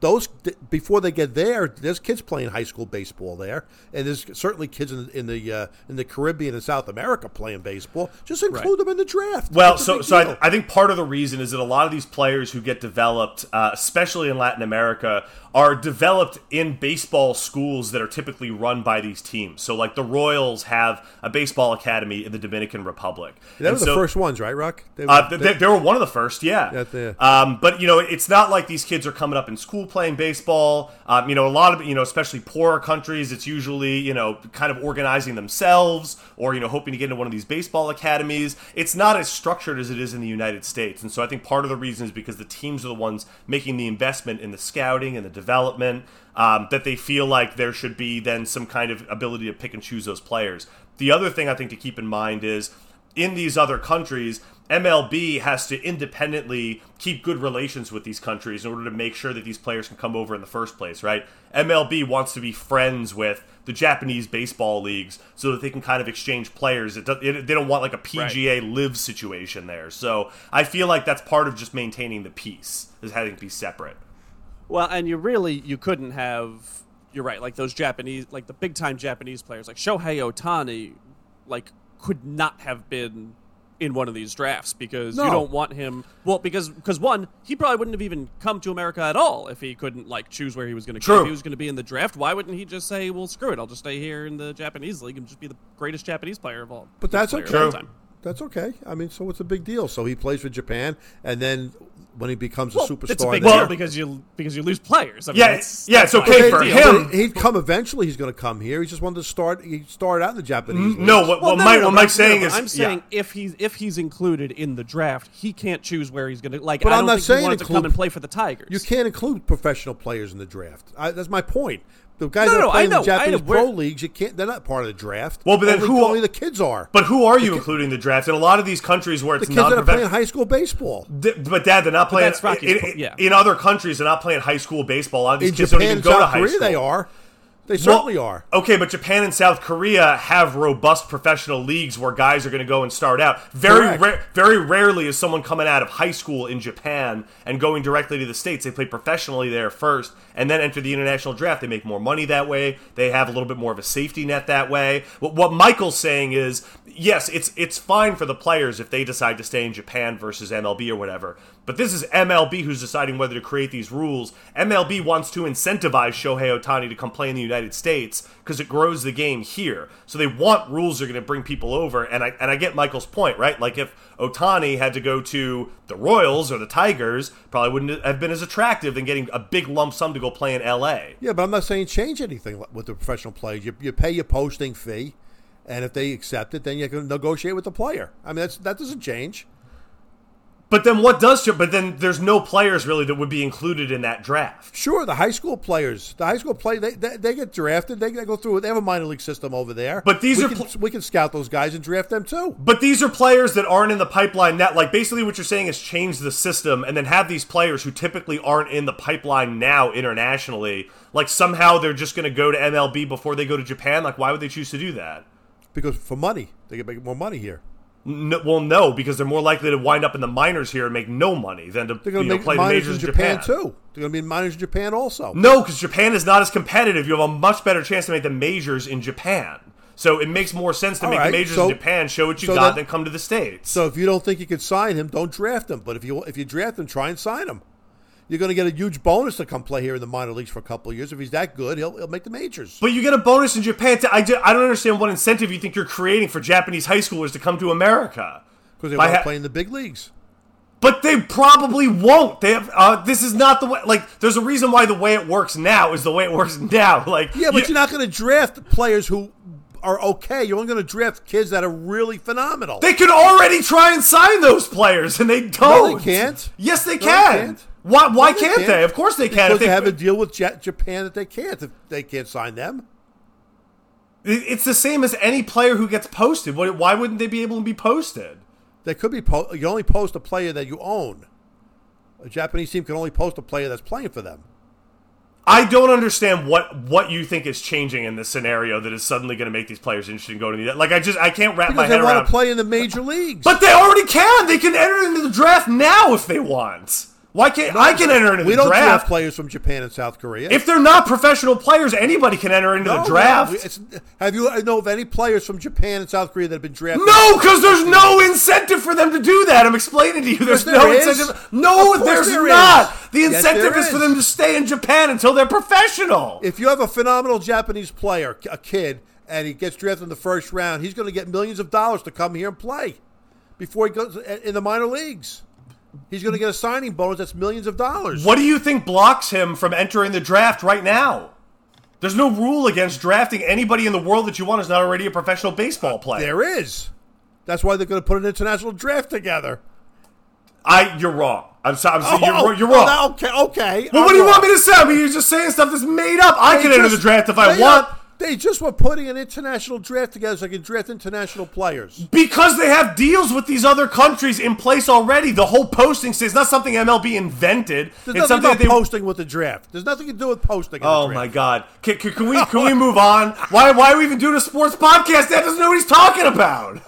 those before they get there, there's kids playing high school baseball there, and there's certainly kids in, in the uh, in the Caribbean and South America playing baseball. Just include them in the draft. Well, so so. I, I think part of the reason is that a lot of these players who get developed, uh, especially in Latin America, are developed in baseball schools that are typically run by these teams. So, like the Royals have a baseball academy in the Dominican Republic. they And were the first ones, right, Rock? They, Uh, they- they, they were one of the first, yeah. Yeah, Um, but you know, it's not like these kids are coming up in school playing baseball. Um, you know, a lot of you know, especially poorer countries, it's usually you know kind of organizing themselves or you know hoping to get into one of these baseball academies. It's not as structured as it is in the United States, and so I think part of the reason is because the teams are the ones making the investment in the scouting and the development. Um, that they feel like there should be then some kind of ability to pick and choose those players. The other thing I think to keep in mind is in these other countries, MLB has to independently keep good relations with these countries in order to make sure that these players can come over in the first place, right? MLB wants to be friends with the Japanese baseball leagues so that they can kind of exchange players. It, it, they don't want like a PGA right. LIV situation there. So I feel like that's part of just maintaining the peace, is having to be separate. Well, and you really you couldn't have. You're right, like those Japanese, like the big time Japanese players, like Shohei Ohtani, like could not have been in one of these drafts because no. you don't want him. Well, because because one, he probably wouldn't have even come to America at all if he couldn't like choose where he was going to go. If he was going to be in the draft, why wouldn't he just say, "Well, screw it, I'll just stay here in the Japanese league and just be the greatest Japanese player of all." But that's okay. That's okay. I mean, so what's a big deal? So he plays for Japan, and then when he becomes well, a superstar. It's a big deal because you because you lose players. I mean, yeah, it's, yeah, it's okay for him. He'd come eventually. He's going to come here. He just wanted to start. He started out in the Japanese. Mm-hmm. No, what, well, what, no, Mike, no, what Mike's saying no, is, I'm saying yeah. if he's if he's included in the draft, he can't choose where he's going to. Like, but I am not saying include, to come and play for the Tigers. You can't include professional players in the draft. I, that's my point. The guys no, that are playing in the Japanese pro leagues, you can't. They're not part of the draft. Well, but then only, who? Only the kids are. But who are you the including the draft? In a lot of these countries where it's not the kids that are playing high school baseball. but Dad, they're not playing. In, in, yeah. in other countries, they're not playing high school baseball. A lot of these in kids Japan, don't even go South to high Korea, school. They are. They certainly well, are. Okay, but Japan and South Korea have robust professional leagues where guys are going to go and start out. Very, ra- very rarely is someone coming out of high school in Japan and going directly to the states. They play professionally there first, and then enter the international draft. They make more money that way. They have a little bit more of a safety net that way. What, what Michael's saying is, yes, it's it's fine for the players if they decide to stay in Japan versus MLB or whatever. But this is MLB who's deciding whether to create these rules. MLB wants to incentivize Shohei Ohtani to come play in the United States because it grows the game here. So they want rules that are going to bring people over. And I and I get Michael's point, right? Like if Ohtani had to go to the Royals or the Tigers, probably wouldn't have been as attractive than getting a big lump sum to go play in LA. Yeah, but I'm not saying change anything with the professional players. You, you pay your posting fee, and if they accept it, then you can negotiate with the player. I mean, that's that doesn't change. But then what does? But then there's no players really that would be included in that draft. Sure, the high school players, the high school play, they, they, they get drafted. They, they, go through. They have a minor league system over there. But these we are can, we can scout those guys and draft them too. But these are players that aren't in the pipeline that Like basically, what you're saying is change the system and then have these players who typically aren't in the pipeline now internationally. Like somehow they're just going to go to MLB before they go to Japan. Like why would they choose to do that? Because for money, they can make more money here. No, well, no, because they're more likely to wind up in the minors here and make no money than to they're going to make play the majors in Japan, Japan, too. They're going to be in minors in Japan also. No, because Japan is not as competitive. You have a much better chance to make the majors in Japan. So it makes more sense to All make right, the majors so, in Japan, show what you so got, then, then come to the states. So if you don't think you could sign him, don't draft him. But if you if you draft him, try and sign him. You're going to get a huge bonus to come play here in the minor leagues for a couple of years. If he's that good, he'll, he'll make the majors. But you get a bonus in Japan. To, I, I don't understand what incentive you think you're creating for Japanese high schoolers to come to America. Because they want to ha- play in the big leagues. But they probably won't. They have. Uh, this is not the way. Like, there's a reason why the way it works now is the way it works now. Like, yeah, but you, are not going to draft players who are okay. You're only going to draft kids that are really phenomenal. They can already try and sign those players, and they don't. No, they can't. Yes, they no, can. They why? Why no, can't, they, can't, they? Of course they can. Because they, they have a deal with Japan that they can't. If they can't sign them. It's the same as any player who gets posted. Why wouldn't they be able to be posted? They could be. Po- you only post a player that you own. A Japanese team can only post a player that's playing for them. I don't understand what what you think is changing in this scenario that is suddenly going to make these players interested in going to the like. I just I can't wrap because my head around. They want to play in the major leagues, but they already can. They can enter into the draft now if they want. Why can't no, I can enter into we the don't draft? draft players from Japan and South Korea. If they're not professional players, anybody can enter into no, the draft. No, have you I know of any players from Japan and South Korea that have been drafted? No, because there's no incentive for them to do that. I'm explaining to you. There's there no is. incentive. No, there's there not. Is. The incentive yes, is, is for them to stay in Japan until they're professional. If you have a phenomenal Japanese player, a kid, and he gets drafted in the first round, he's going to get millions of dollars to come here and play before he goes uh, in the minor leagues. He's going to get a signing bonus that's millions of dollars. What do you think blocks him from entering the draft right now? There's no rule against drafting anybody in the world that you want is not already a professional baseball player. There is. That's why they're going to put an international draft together. I, you're wrong. I'm sorry. I'm saying Oh, you're, you're oh, wrong. that- okay, okay. well, I'm what do you wrong. want me to say? I mean, you're just saying stuff that's made up. I They can enter the draft if I want. uh, They just were putting an international draft together so they can draft international players. Because they have deals with these other countries in place already. The whole posting thing is not something MLB invented. There's it's nothing something about that they. posting with the draft. There's nothing to do with posting. in the oh draft. my god! Can, can, can we can we move on? Why why are we even doing a sports podcast? That doesn't know what he's talking about.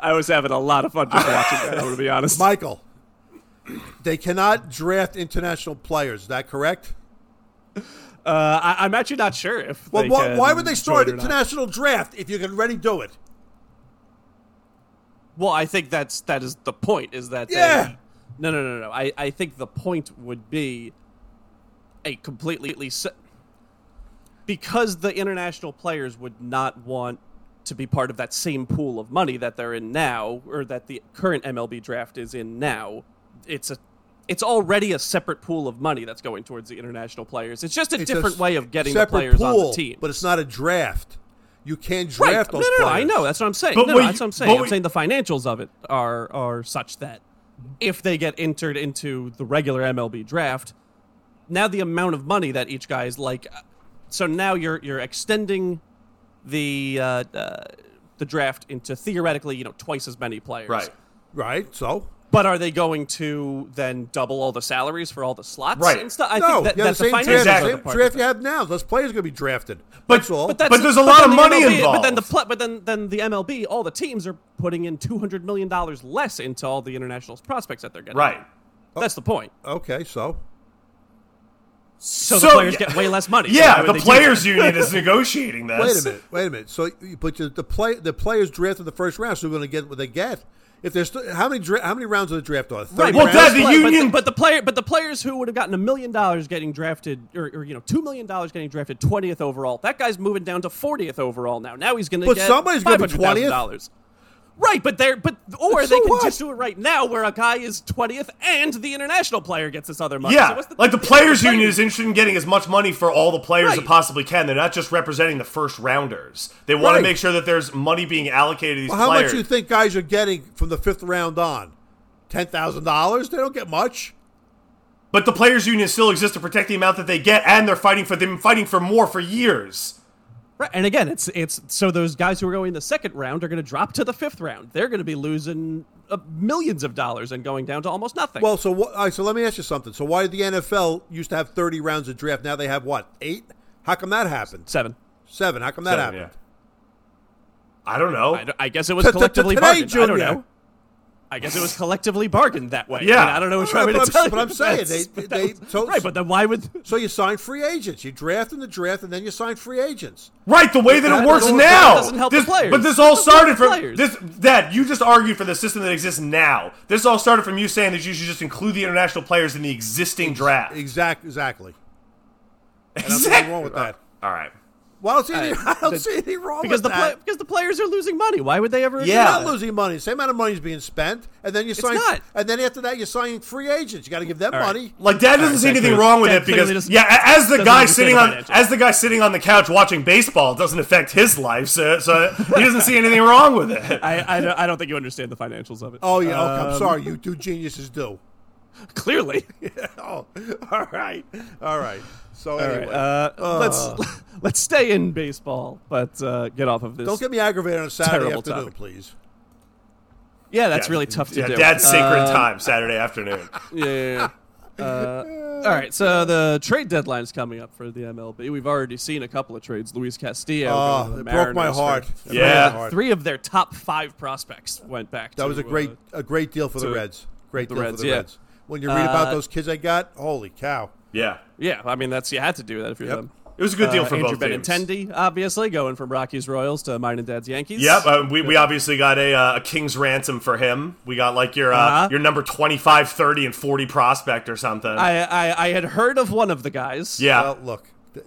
I was having a lot of fun just watching that. I'm going to be honest. Michael, they cannot draft international players. Is that correct? Uh, I, I'm actually not sure if. Well, they why, can why would they start join or not. international draft if you can already do it? Well, I think that's that is the point. Is that they- Yeah. no, no, no, no. I I think the point would be a completely se- because the international players would not want to be part of that same pool of money that they're in now, or that the current MLB draft is in now. It's a it's already a separate pool of money that's going towards the international players. It's just a It's different s- way of getting the separate players pool, on the team. but it's not a draft. You can't Right. draft No, those no, no, players. I know. That's what I'm saying. But no, what no, that's what I'm saying. I'm what- saying the financials of it are are such that if they get entered into the regular MLB draft, now the amount of money that each guy is like, uh, so now you're you're extending the uh, uh, the draft into theoretically you know twice as many players. Right. Right. So But are they going to then double all the salaries for all the slots Right. and stuff? I no, think that, you have that's the the same financials draft, Exactly. same draft you have now. Those players are going to be drafted. But- That's all. But, that's, But there's a lot of money MLB But then the but then then the MLB, all the teams are putting in two hundred million dollars less into all the international prospects that they're getting. Right. Oh. That's the point. okay, so So, So, the players yeah. get way less money. Yeah, why the players union is negotiating this. wait a minute, wait a minute. So, but the, the play the players drafted the first round, so they're going to get what they get. If there's st- how many dra- how many rounds of the draft are? there? Right, Well, but rounds? The but- union- but, the player, but the players who would have gotten a million dollars getting drafted, or, or you know, two million dollars getting drafted twentieth overall. That guy's moving down to fortieth overall now. Now he's going to But get somebody's gonna be dollars. Right, but they're but or But they can what? just do it right now, where a guy is twentieth and the international player gets this other money. Yeah, So what's the- like the players the union is interested in getting as much money for all the players Right. that possibly can. They're not just representing the first rounders. They want Right. to make sure that there's money being allocated to these Well, how players. much do you think guys are getting from the fifth round on? Ten thousand dollars? They don't get much. But the players union still exists to protect the amount that they get, and they're fighting for them, fighting for more for years. Right, and again, it's it's so those guys who are going the second round are going to drop to the fifth round. They're going to be losing uh, millions of dollars and going down to almost nothing. Well, so what, all right, so let me ask you something. So why did the NFL used to have thirty rounds of draft? Now they have what? Eight? How come that happened? seven. Seven. How come that Seven, happened? I don't know. I, I guess it was T- t- collectively today, bargained. I don't know. I guess it was collectively bargained that way. Yeah. I, mean, I don't know what you're Right, trying but to tell I'm- you. but I'm saying That's- they- but they- that so- right, but then why would? So you sign free agents. You draft in the draft, and then you sign free agents. Right, the way that That it works doesn't- now. doesn't help the players. But this all started from players. this. Dad, you just argued for the system that exists now. This all started from you saying that you should just include the international players in the existing draft. Exact, exactly. I don't see wrong with that. All right. Well, I don't see anything, Uh, I don't the- see anything wrong Because the with play, that. because the players are losing money. Why would they ever? Yeah. You're not losing money. Same amount of money is being spent, and then you sign. not. And then after that, you're signing free agents. You got to give them All right. money. Like Dad doesn't Alright, see anything clearly- wrong with Dad it because clearly yeah, as the guy sitting on financials. as the guy sitting on the couch watching baseball it doesn't affect his life, so, so he doesn't see anything wrong with it. I, I, don't, I don't think you understand the financials of it. Oh yeah. okay, I'm Um, sorry. You two geniuses do. Clearly. oh, all right, all right. So All anyway, right, uh, let's let's stay in baseball, but uh, get off of this. don't get me aggravated on a Saturday terrible afternoon, topic. please. yeah, that's Yeah, really tough to yeah, do. Dad's sacred Uh, time, Saturday afternoon. Yeah. yeah, yeah. Uh, all right, so the trade deadline is coming up for the MLB. We've already seen a couple of trades. Luis Castillo. Oh, the it broke my heart. for- Yeah. my heart. Three of their top five prospects went back. That to, was a great, uh, a great deal for the Reds. Great the deal Reds, for the yeah. Reds. When you read about Uh, those kids I got, holy cow! Yeah, yeah, I mean that's you had to do that if you're Yep. them. it was a good deal Uh, for Andrew both teams. Benintendi, obviously going from Rockies Royals to mine and dad's Yankees. Yep, uh, we, we obviously got a, uh, a king's ransom for him. We got like your uh, Uh-huh. your number 25, 30, and 40 prospect or something. I, I I had heard of one of the guys. yeah. Well, look,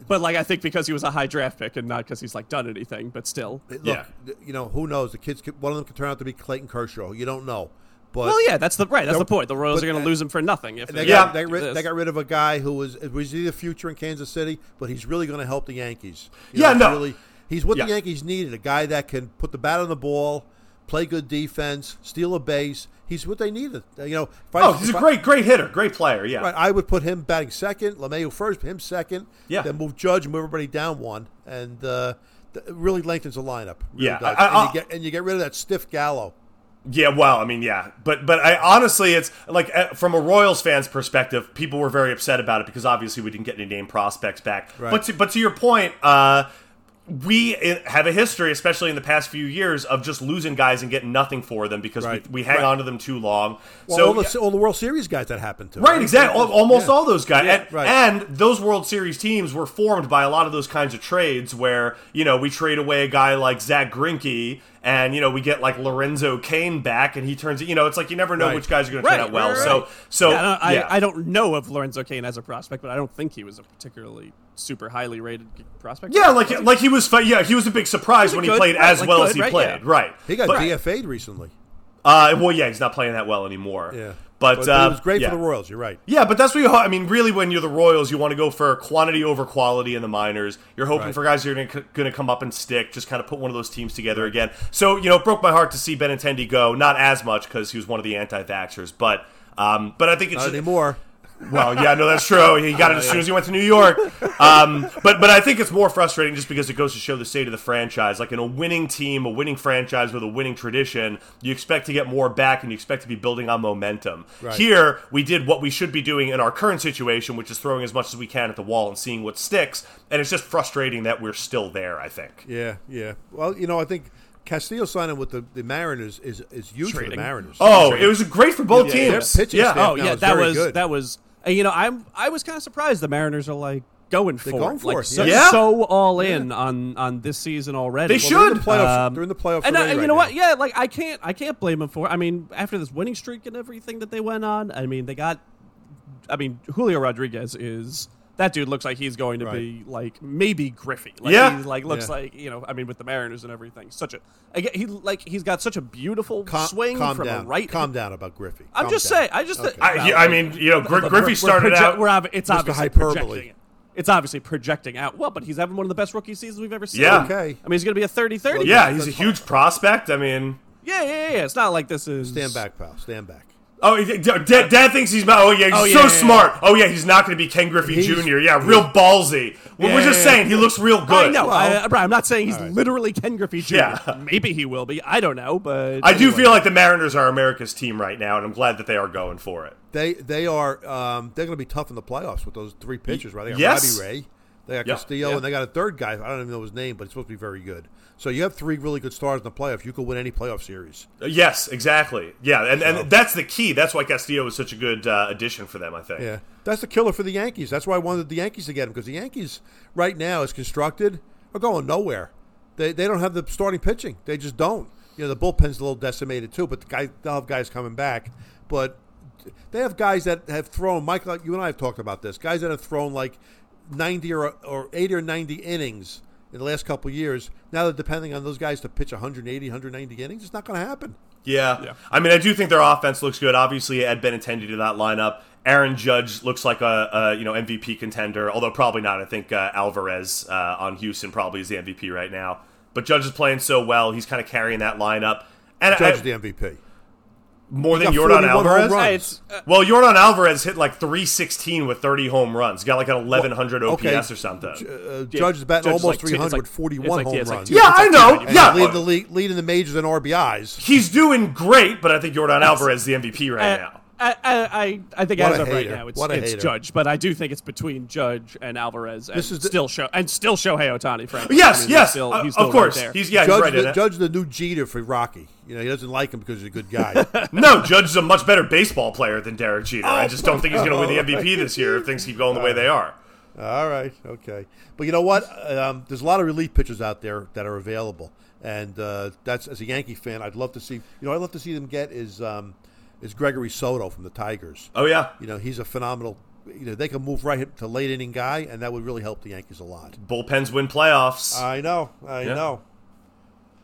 But like I think because he was a high draft pick and not because he's like done anything, but still. look, Yeah. you know who knows? The kids, could, one of them could turn out to be Clayton Kershaw. You don't know, But Well, yeah, that's the right. That's the point. The Royals are going to lose him for nothing. If they they, Yeah. got, they, rid, they got rid of a guy who was was he the future in Kansas City, but he's really going to help the Yankees. You Yeah, he's no. really, he's what Yeah. the Yankees needed: a guy that can put the bat on the ball, play good defense, steal a base. He's what they needed. You know, if I- Oh, he's a I- great, great hitter, great player. Yeah, Right, I would put him batting second, LeMahieu first, him second. Yeah. Then move Judge, move everybody down one, and uh, really lengthens the lineup. Really Yeah. I- and, you get, and you get rid of that stiff Gallo. Yeah, well, I mean, yeah, but but I honestly, it's like uh, from a Royals fan's perspective, people were very upset about it because obviously we didn't get any name prospects back. Right. But to, but to your point, uh, we uh, have a history, especially in the past few years, of just losing guys and getting nothing for them because Right. we, we hang Right. on to them too long. Well, so all, the, all the World Series guys that happened to. Right, exactly. Al- Almost Yeah. all those guys, and, right. and those World Series teams were formed by a lot of those kinds of trades, where you know we trade away a guy like Zack Greinke, and you know we get like Lorenzo Cain back, and he turns. You know, it's like you never know Right. which guys are going to turn out well. right, So, right. so yeah, I, don't, yeah. I, I don't know of Lorenzo Cain as a prospect, but I don't think he was a particularly super highly rated prospect. yeah, like like he was. fu- Yeah, he was a big surprise Was when he he good? played Right, as like well good, as he right, played. yeah. Right. He got But- DFA'd recently. Uh, well, yeah, he's not playing that well anymore. Yeah, but, but, uh, it was great yeah. for the Royals. You're right. Yeah, but that's what you. I mean, really, when you're the Royals, you want to go for quantity over quality in the minors. You're hoping Right. for guys who are going to come up and stick. Just kind of put one of those teams together again. So you know, it broke my heart to see Benintendi go. Not as much because he was one of the anti-vaxxers, but um, but I think it's Not anymore. Well, yeah, no, that's true. He got it as soon as he went to New York. Um, but but I think it's more frustrating just because it goes to show the state of the franchise. Like in a winning team, a winning franchise with a winning tradition, you expect to get more back and you expect to be building on momentum. Right. Here, we did what we should be doing in our current situation, which is throwing as much as we can at the wall and seeing what sticks. And it's just frustrating that we're still there. I think. Yeah, yeah. Well, you know, I think Castillo signing with the, the Mariners is is huge for the Mariners. Oh, it was great for both Yeah, teams. their pitching yeah. Oh now yeah, is that was good. that was. Uh, You know, I'm I was kind of surprised the Mariners are like going for going for like it, so, yeah. so all in on on this season already. They Well, they're in should. the playoffs. Um, they're in the playoffs. And, uh, already you know now. what? Yeah, like I can't, I can't blame them for. it. I mean, after this winning streak and everything that they went on, I mean, they got. I mean, Julio Rodriguez is that dude. Looks like he's going to be like maybe Griffey. Like, Yeah. he, like looks Yeah. like you know. I mean, with the Mariners and everything, such a again, he like he's got such a beautiful Calm, swing calm from down. a right. Calm down about Griffey. I'm Calm just down. saying. I just. Okay. I, I mean, you know, Gr- But Griffey we're- started we're proje- out. We're ob- it's Mr. obviously Hyperbole. projecting it. It's obviously projecting out. Well, but he's having one of the best rookie seasons we've ever seen. Yeah. Okay. I mean, he's going to be a 30-30. Well, yeah, he's a huge prospect. I mean. yeah, yeah, yeah, yeah. It's not like this is Stand back, pal. Stand back. Oh, Dad, Dad thinks he's about. Oh yeah, he's Oh, yeah, so yeah, yeah. smart. Oh yeah, he's not going to be Ken Griffey He's- Jr. Yeah, real ballsy. Yeah, we're just yeah, saying he looks real I good. know, Well- I, Brian, I'm not saying he's right. literally Ken Griffey Jr. Yeah. Maybe he will be. I don't know, but I do feel like the Mariners are America's team right now, and I'm glad that they are going for it. They they are um, they're going to be tough in the playoffs with those three pitchers, right? They got Yes. Robbie Ray, they got Yeah, Castillo, yeah. and they got a third guy. I don't even know his name, but it's supposed to be very good. So you have three really good stars in the playoffs. You could win any playoff series. Uh, Yes, exactly. Yeah, and, and that's the key. That's why Castillo was such a good uh, addition for them. I think. Yeah, that's the killer for the Yankees. That's why I wanted the Yankees to get him because the Yankees right now, as constructed, are going nowhere. They they don't have the starting pitching. They just don't. You know, the bullpen's a little decimated too, but the guy they'll have guys coming back. But they have guys that have thrown. Michael, you and I have talked about this. Guys that have thrown like ninety or or eighty or ninety innings in the last couple of years. Now they're depending on those guys to pitch 180, 190 innings. It's not going to happen. Yeah. Yeah. I mean, I do think their offense looks good. Obviously, Ed Benintendi to that lineup. Aaron Judge looks like a, a you know MVP contender, although probably not. I think uh, Alvarez uh, on Houston probably is the MVP right now. But Judge is playing so well; he's kind of carrying that lineup. And Judge I, the MVP. More than got Yordan Alvarez. runs. Hey, uh, Well, Yordan Alvarez hit like 316 with 30 home runs. Got like an 1100 OPS okay. or something. Uh, Judge is batting Judge is almost like 300 like- with 41 like- home yeah, it's like runs. two- yeah, it's I know. 290. Yeah, leading the league, leading the majors in RBIs. he's doing great, but I think Yordan Alvarez is the MVP right now. I, I, I, I think What as a of right now it's, What it's hater. Judge, but I do think it's between Judge and Alvarez, and This is the- still show and still Shohei Ohtani. Frankly, Yes, I mean, yes, he's still, uh, he's still of course. right there. He's yeah, he's Judge, right the. Judge the new Jeter for Rocky. You know, he doesn't like him because he's a good guy. No, Judge is a much better baseball player than Derek Jeter. Oh, I just don't think he's going to win the MVP this year if things keep going the way they are. All right, okay. But you know what? Um, there's a lot of relief pitchers out there that are available, and uh, that's as a Yankee fan, I'd love to see. You know, I'd love to see them get is um, is Gregory Soto from the Tigers. Oh yeah, You know, he's a phenomenal. You know, they can move right to late inning guy, and that would really help the Yankees a lot. bullpens win playoffs. I know, I Yeah. know.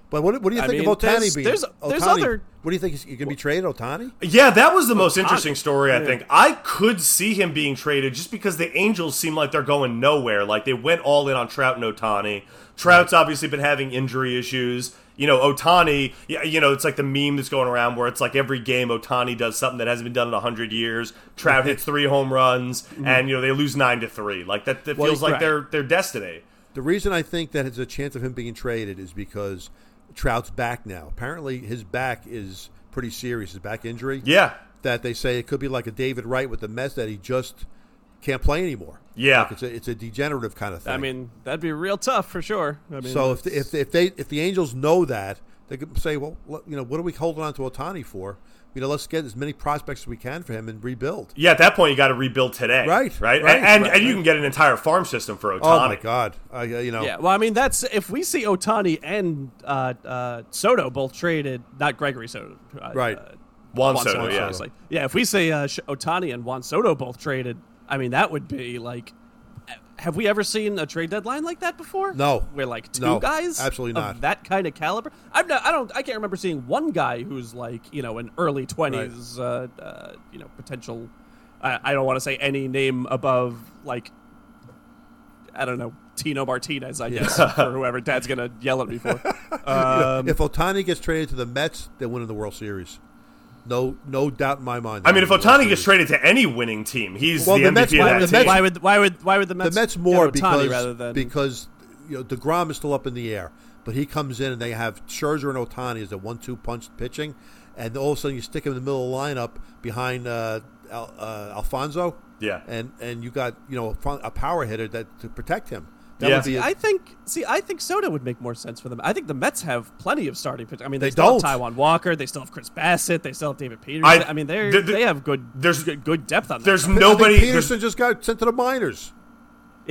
But what, what do you I think mean, of Ohtani there's- being? there's- there's Ohtani, other- What do you think? Is, you can be traded, Ohtani? Yeah, that was the most interesting story, I Yeah. think. I could see him being traded just because the Angels seem like they're going nowhere. Like, they went all in on Trout and Ohtani. Trout's obviously been having injury issues. You know, Ohtani, you know, it's like the meme that's going around where it's like every game Ohtani does something that hasn't been done in 100 years. Trout hits three home runs, mm-hmm. and, you know, they lose 9 to 3. Like, that, that Well, feels like right. their, their destiny. The reason I think that there's a chance of him being traded is because Trout's back now. Apparently, his back is pretty serious. His back injury. Yeah. That they say it could be like a David Wright with the Mets that he just can't play anymore. Yeah. Like it's a it's a degenerative kind of thing. I mean, that'd be real tough for sure. I mean, so if the, if if they if the Angels know that they could say, well, you know, what are we holding on to Ohtani for? You know, let's get as many prospects as we can for him and rebuild. Yeah, at that point, you got to rebuild today. Right, Right. right, and and, right, and you can get an entire farm system for Ohtani. Oh my God! Uh, you know, Yeah, well, I mean, that's if we see Ohtani and uh, uh, Soto both traded, not Gregory Soto, uh, Right. Uh, Juan Juan Soto, Soto, yeah. obviously. Yeah, if we say uh, Ohtani and Juan Soto both traded, I mean, that would be like. Have we ever seen a trade deadline like that before? No. where like two No, guys, absolutely of not. that kind of caliber. I'm not. I don't. I can't remember seeing one guy who's like you know an early twenties, uh, uh, you know, potential. I, I don't want to say any name above like I don't know Tino Martinez. I guess or whoever Dad's gonna yell at me for. Um, if Ohtani gets traded to the Mets, they win in the World Series. No, no doubt in my mind. I mean, if they're winning the World Ohtani gets traded to any winning team, he's Well, the, the MVP Mets- of why that would the team. Mets- why would why would why would the the Mets, Mets get more Ohtani because rather than because you know Degrom is still up in the air, but he comes in and they have Scherzer and Ohtani as a one-two punch pitching, and all of a sudden you stick him in the middle of the lineup behind uh, Al, uh, Alfonso, Yeah. and and you got you know a power hitter that to protect him. That Yeah. would be a- I think see I think Soto would make more sense for them. I think the Mets have plenty of starting pitch. I mean, they, They still don't. have Taijuan Walker, they still have Chris Bassitt, they still have David Peterson. I- I, mean, they the- the- they have good there's- good, good depth on that. There's side. I think nobody. there's- Peterson just got sent to the minors.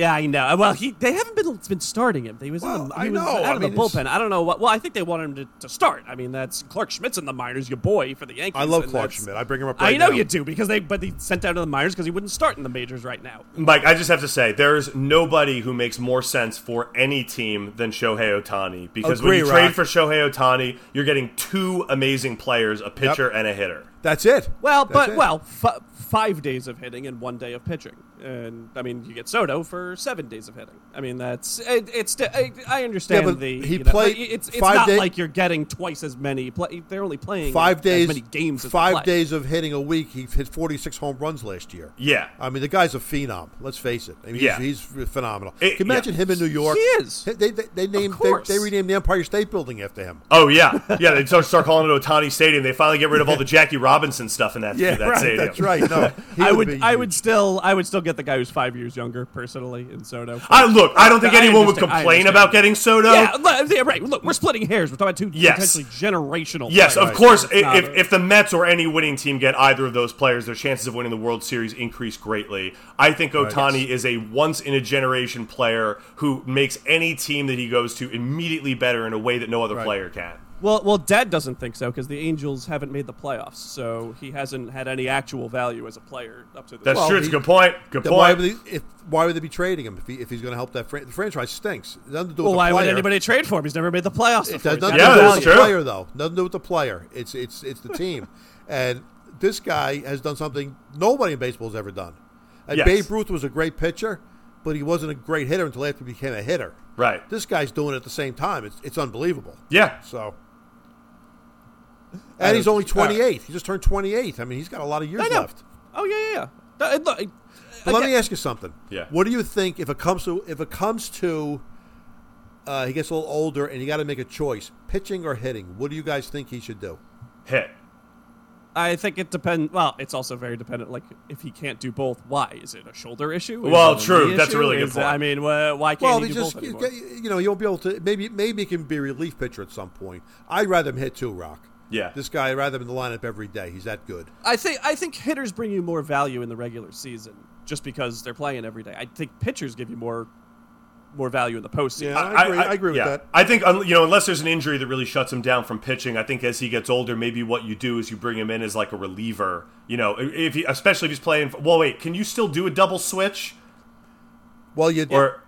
Yeah, I know. Well, he they haven't been been starting him. He was, Well, in the, I was know. out I of mean, the it's- bullpen. I don't know what. Well, I think they wanted him to, to start. I mean, that's Clarke Schmidt's in the minors, your boy for the Yankees. I love Clarke Schmidt. I bring him up. I know now. you do because they but they sent down to the minors because he wouldn't start in the majors right now. Mike, I just have to say, there's nobody who makes more sense for any team than Shohei Ohtani. Because when Agree, you trade for Shohei Ohtani, you're getting two amazing players, a pitcher and a hitter. That's it. Well, That's but it. well, f- five days of hitting and one day of pitching, and I mean, you get Soto for seven days of hitting. I mean, that's it, it's. I, I understand Yeah, but the. he you know, played but It's it's five not day- like you're getting twice as many. Play, they're only playing five as days, many games. As they five play. days of hitting a week. He hit 46 home runs last year. Yeah. I mean, the guy's a phenom. Let's face it. I mean, Yeah. he's, he's phenomenal. It- Can you imagine yeah. him in New York? He is. They, they, they named they, they renamed the Empire State Building after him. Oh, yeah. Yeah, they start start calling it Ohtani Stadium. They finally get rid of all the Jackie Robinson stuff in that, Yeah, that right. stadium. That's right. No, I would. be I huge. would still. I would still get the guy who's five years younger, personally, in Soto. I, look, I don't think I anyone would complain about getting Soto. yeah, yeah, right. Look, we're splitting hairs. We're talking about two Yes. potentially generational. Yes, players. of course. Not If, if the Mets or any winning team get either of those players, their chances of winning the World Series increase greatly. I think Ohtani is a once in a generation player who makes any team that he goes to immediately better in a way that no other player can. Well, well, Dad doesn't think so because the Angels haven't made the playoffs, so he hasn't had any actual value as a player up to this. That's point. true. It's a good point. Good Then why point. would they, if why would they be trading him if, he, if he's going to help that fran- the franchise stinks? It doesn't do Well, with why the would anybody trade for him? He's never made the playoffs It before. has He's nothing Yeah, do with that's the value. true. player, though. Nothing to do with the player. It's it's it's the team, and this guy has done something nobody in baseball has ever done. And Yes. Babe Ruth was a great pitcher, but he wasn't a great hitter until after he became a hitter. Right. This guy's doing it at the same time. It's it's unbelievable. Yeah. So. And he's only 28. He just turned 28. I mean, he's got a lot of years left. Oh yeah, yeah, yeah. Uh, look, But let me ask you something. Yeah. What do you think if it comes to if it comes to uh, he gets a little older and you got to make a choice, pitching or hitting? What do you guys think he should do? Hit. I think it depends. Well, it's also very dependent. Like, if he can't do both, why? Is it a shoulder issue? Is Well, true. knee That's a issue? really good Is point. I mean, wh- why can't Well, he he do just both you, anymore? you know you won't be able to maybe maybe he can be a relief pitcher at some point. I'd rather him hit too, Rock. Yeah. This guy, I'd rather him in the lineup every day. He's that good. I think I think hitters bring you more value in the regular season just because they're playing every day. I think pitchers give you more more value in the postseason. Yeah. I agree- I agree with that. I think you know, unless there's an injury that really shuts him down from pitching, I think as he gets older, maybe what you do is you bring him in as like a reliever. You know, if he, especially if he's playing. Well, wait, can you still do a double switch? Well, you Or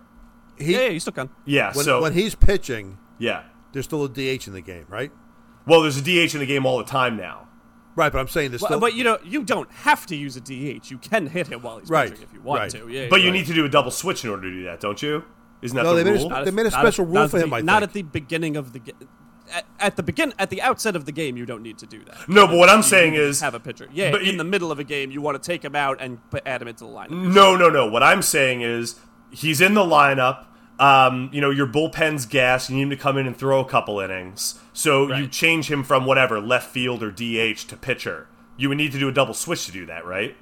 he yeah, yeah, you still can. yeah, when, so when he's pitching, yeah, There's still a DH in the game, right? Well, there's a DH in the game all the time now. Right, but I'm saying this. Well, still. but you know, you don't have to use a DH. You can hit him while he's Right, pitching if you want right. to. Yeah, But you right. need to do a double switch in order to do that, don't you? Isn't that No, the they made a rule? They made a special at- rule not for at him, the- I Not think. at the beginning of the game. At, at the begin, at the outset of the game, you don't need to do that. no, but what I'm You saying is have a pitcher. Yeah, but in you- the middle of a game, you want to take him out and put, add him into the lineup. No, no, no. What I'm saying is he's in the lineup. Um, you know, your bullpen's gas. You need him to come in and throw a couple innings. So you change him from whatever left field or DH to pitcher. You would need to do a double switch to do that, right?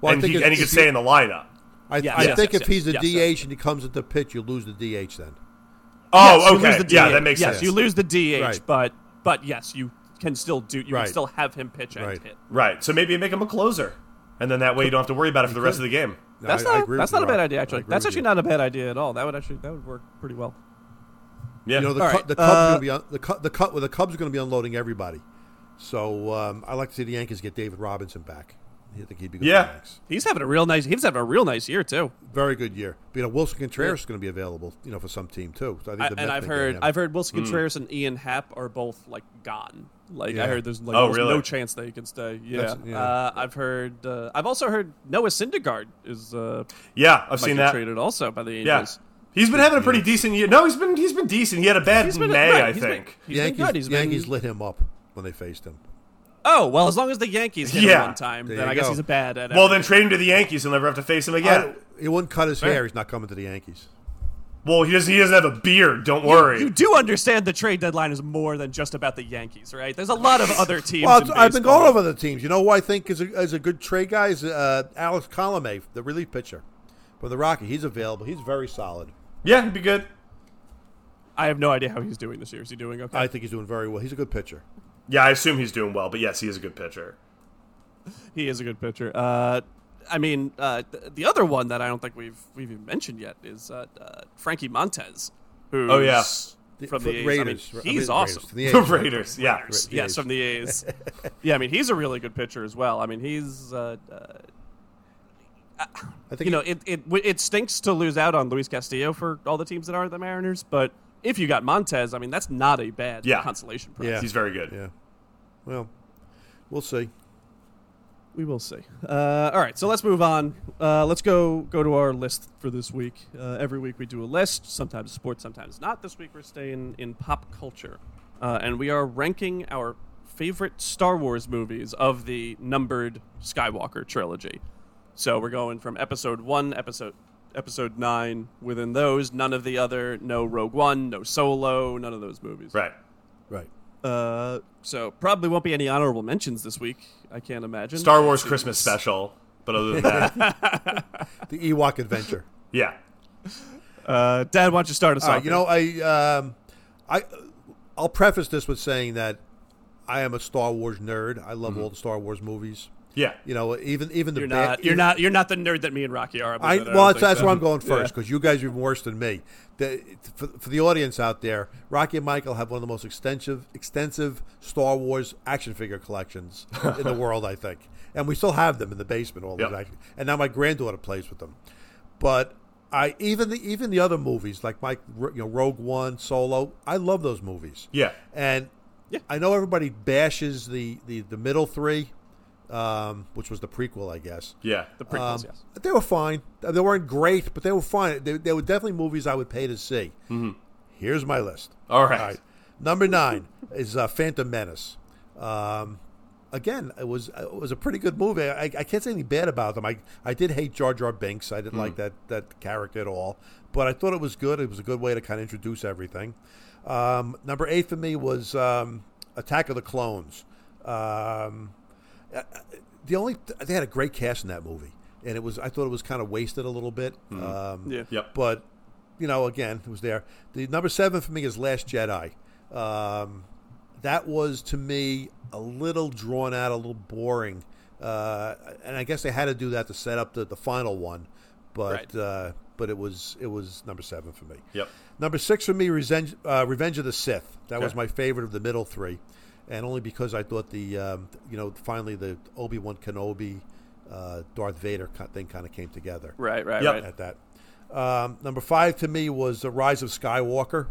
Well, I and think he, if- and he could stay in the lineup. I, Yes, I yes, think yes, if he's a yes, DH yes. and he comes into pitch, you lose the DH then. Oh, Yes, okay. the Yeah, that makes yes, sense. you lose the DH, Right. but but yes, you can still do. You Right. can still have him pitch and Right. hit. Right. So maybe make him a closer, and then that way you don't have to worry about it for the rest of the game. No, That's I- I not. agree that's not a bad idea. Actually, that's actually you. not a bad idea at all. That would actually that would work pretty well. Yeah. You know, the, All Cu- right, the Cubs uh, are going to be un- the Cu- the Cu- well, the Cubs are going to be unloading everybody. So um, I like to see the Yankees get David Robertson back. I think he'd be good. Yeah. For the Yanks. He's having a real nice. He's having a real nice year too. very good year. But, you know, Willson Contreras is going to be available. You know, for some team too. So I think I, the and Mets I've may get heard. I've heard Willson Contreras and Ian Happ are both like gone. Like Yeah. I heard there's like Oh, almost really? no chance they can stay. Yeah. Yeah. Uh, I've heard. Uh, I've also heard Noah Syndergaard is uh, Yeah, I've might seen get that. traded also by the Yeah. Angels. He's been having a pretty decent year. No, he's been he's been decent. He had a bad He's been May, right, I he's been- think. he's been Yankees, good. He's been- Yankees lit him up when they faced him. Oh well, as long as the Yankees hit Yeah. him one time, There then you I guess he's a bad at. Well, everything. then trade him to the Yankees. He'll never have to face him again. don't- he wouldn't cut his Fair. hair. He's not coming to the Yankees. Well, he doesn't. He doesn't have a beard. Don't worry. You do understand the trade deadline is more than just about the Yankees, right? There's a lot of other teams. Well, in I've been baseball. going over the teams. You know who I think is a, is a good trade guy is uh, Alex Colomé, the relief pitcher for the Rocky. He's available. He's very solid. Yeah, he'd be good. I have no idea how he's doing this year. Is he doing okay? I think he's doing very well. He's a good pitcher. Yeah, I assume he's doing well. But yes, he is a good pitcher. He is a good pitcher. Uh, I mean, uh, th- the other one that I don't think we've we've even mentioned yet is uh, uh, Frankie Montas. Who's Oh, yeah. From for the A's. Raiders. I I mean, mean, he's the awesome. Raiders. The The A's. Raiders. Yeah. The yes, from the A's. yeah, I mean, he's a really good pitcher as well. I mean, he's uh, uh, I think you know, it, it it stinks to lose out on Luis Castillo for all the teams that are the Mariners, but if you got Montas, I mean, that's not a bad Yeah. consolation prize. Yeah. He's very good. Yeah. Well, we'll see. We will see. Uh, all right, so let's move on. Uh, let's go go to our list for this week. Uh, every week we do a list, sometimes sports, sometimes not. This week we're staying in pop culture, uh, and we are ranking our favorite Star Wars movies of the numbered Skywalker trilogy. So we're going from Episode One, Episode Episode Nine. Within those, none of the other, no Rogue One, no Solo, none of those movies. Right. Right. Uh, so probably won't be any honorable mentions this week. I can't imagine. Star Wars Seems- Christmas special. But other than that, The Ewok Adventure. yeah. Uh, Dad, why don't you start us All off? right, you know, I, um, I, I'll preface this with saying that I am a Star Wars nerd. I love all the Star Wars movies. Yeah. You know, even even the You're bad- not. You're even- not. You're not the nerd that me and Rocky are. I, but well, don't that's, that's so. where I'm going first because you guys are even worse than me. The, for, for the audience out there, Rocky and Michael have one of the most extensive, extensive Star Wars action figure collections in the world, I think, and we still have them in the basement. All Yep. those action, and now my granddaughter plays with them. But I even the even the other movies like my you know Rogue One, Solo, I love those movies. Yeah. And Yeah. I know everybody bashes the the, the middle three, um, which was the prequel, I guess. Yeah. The prequels, Um, yes. They were fine. They weren't great, but they were fine. They, they were definitely movies I would pay to see. Mm-hmm. Here's my list. All right. Number nine is uh, Phantom Menace. Um, again, it was it was a pretty good movie. I, I can't say anything bad about them. I, I did hate Jar Jar Binks. I didn't like that that character at all. But I thought it was good. It was a good way to kind of introduce everything. Um, number eight for me was um, Attack of the Clones. Um, the only they had a great cast in that movie, and it was I thought it was kind of wasted a little bit. Um, Yeah. Yep. but you know, again, it was there. The number seven for me is Last Jedi. Um, that was to me a little drawn out, a little boring, uh, and I guess they had to do that to set up the, the final one. But Right. uh, but it was it was number seven for me. Yep. Number six for me, Revenge, uh, Revenge of the Sith. That was my favorite of the middle three, and only because I thought the um, you know finally the Obi Wan Kenobi, uh, Darth Vader co- thing kind of came together Right. Right. Yep. Right. at that. Um, number five to me was the Rise of Skywalker.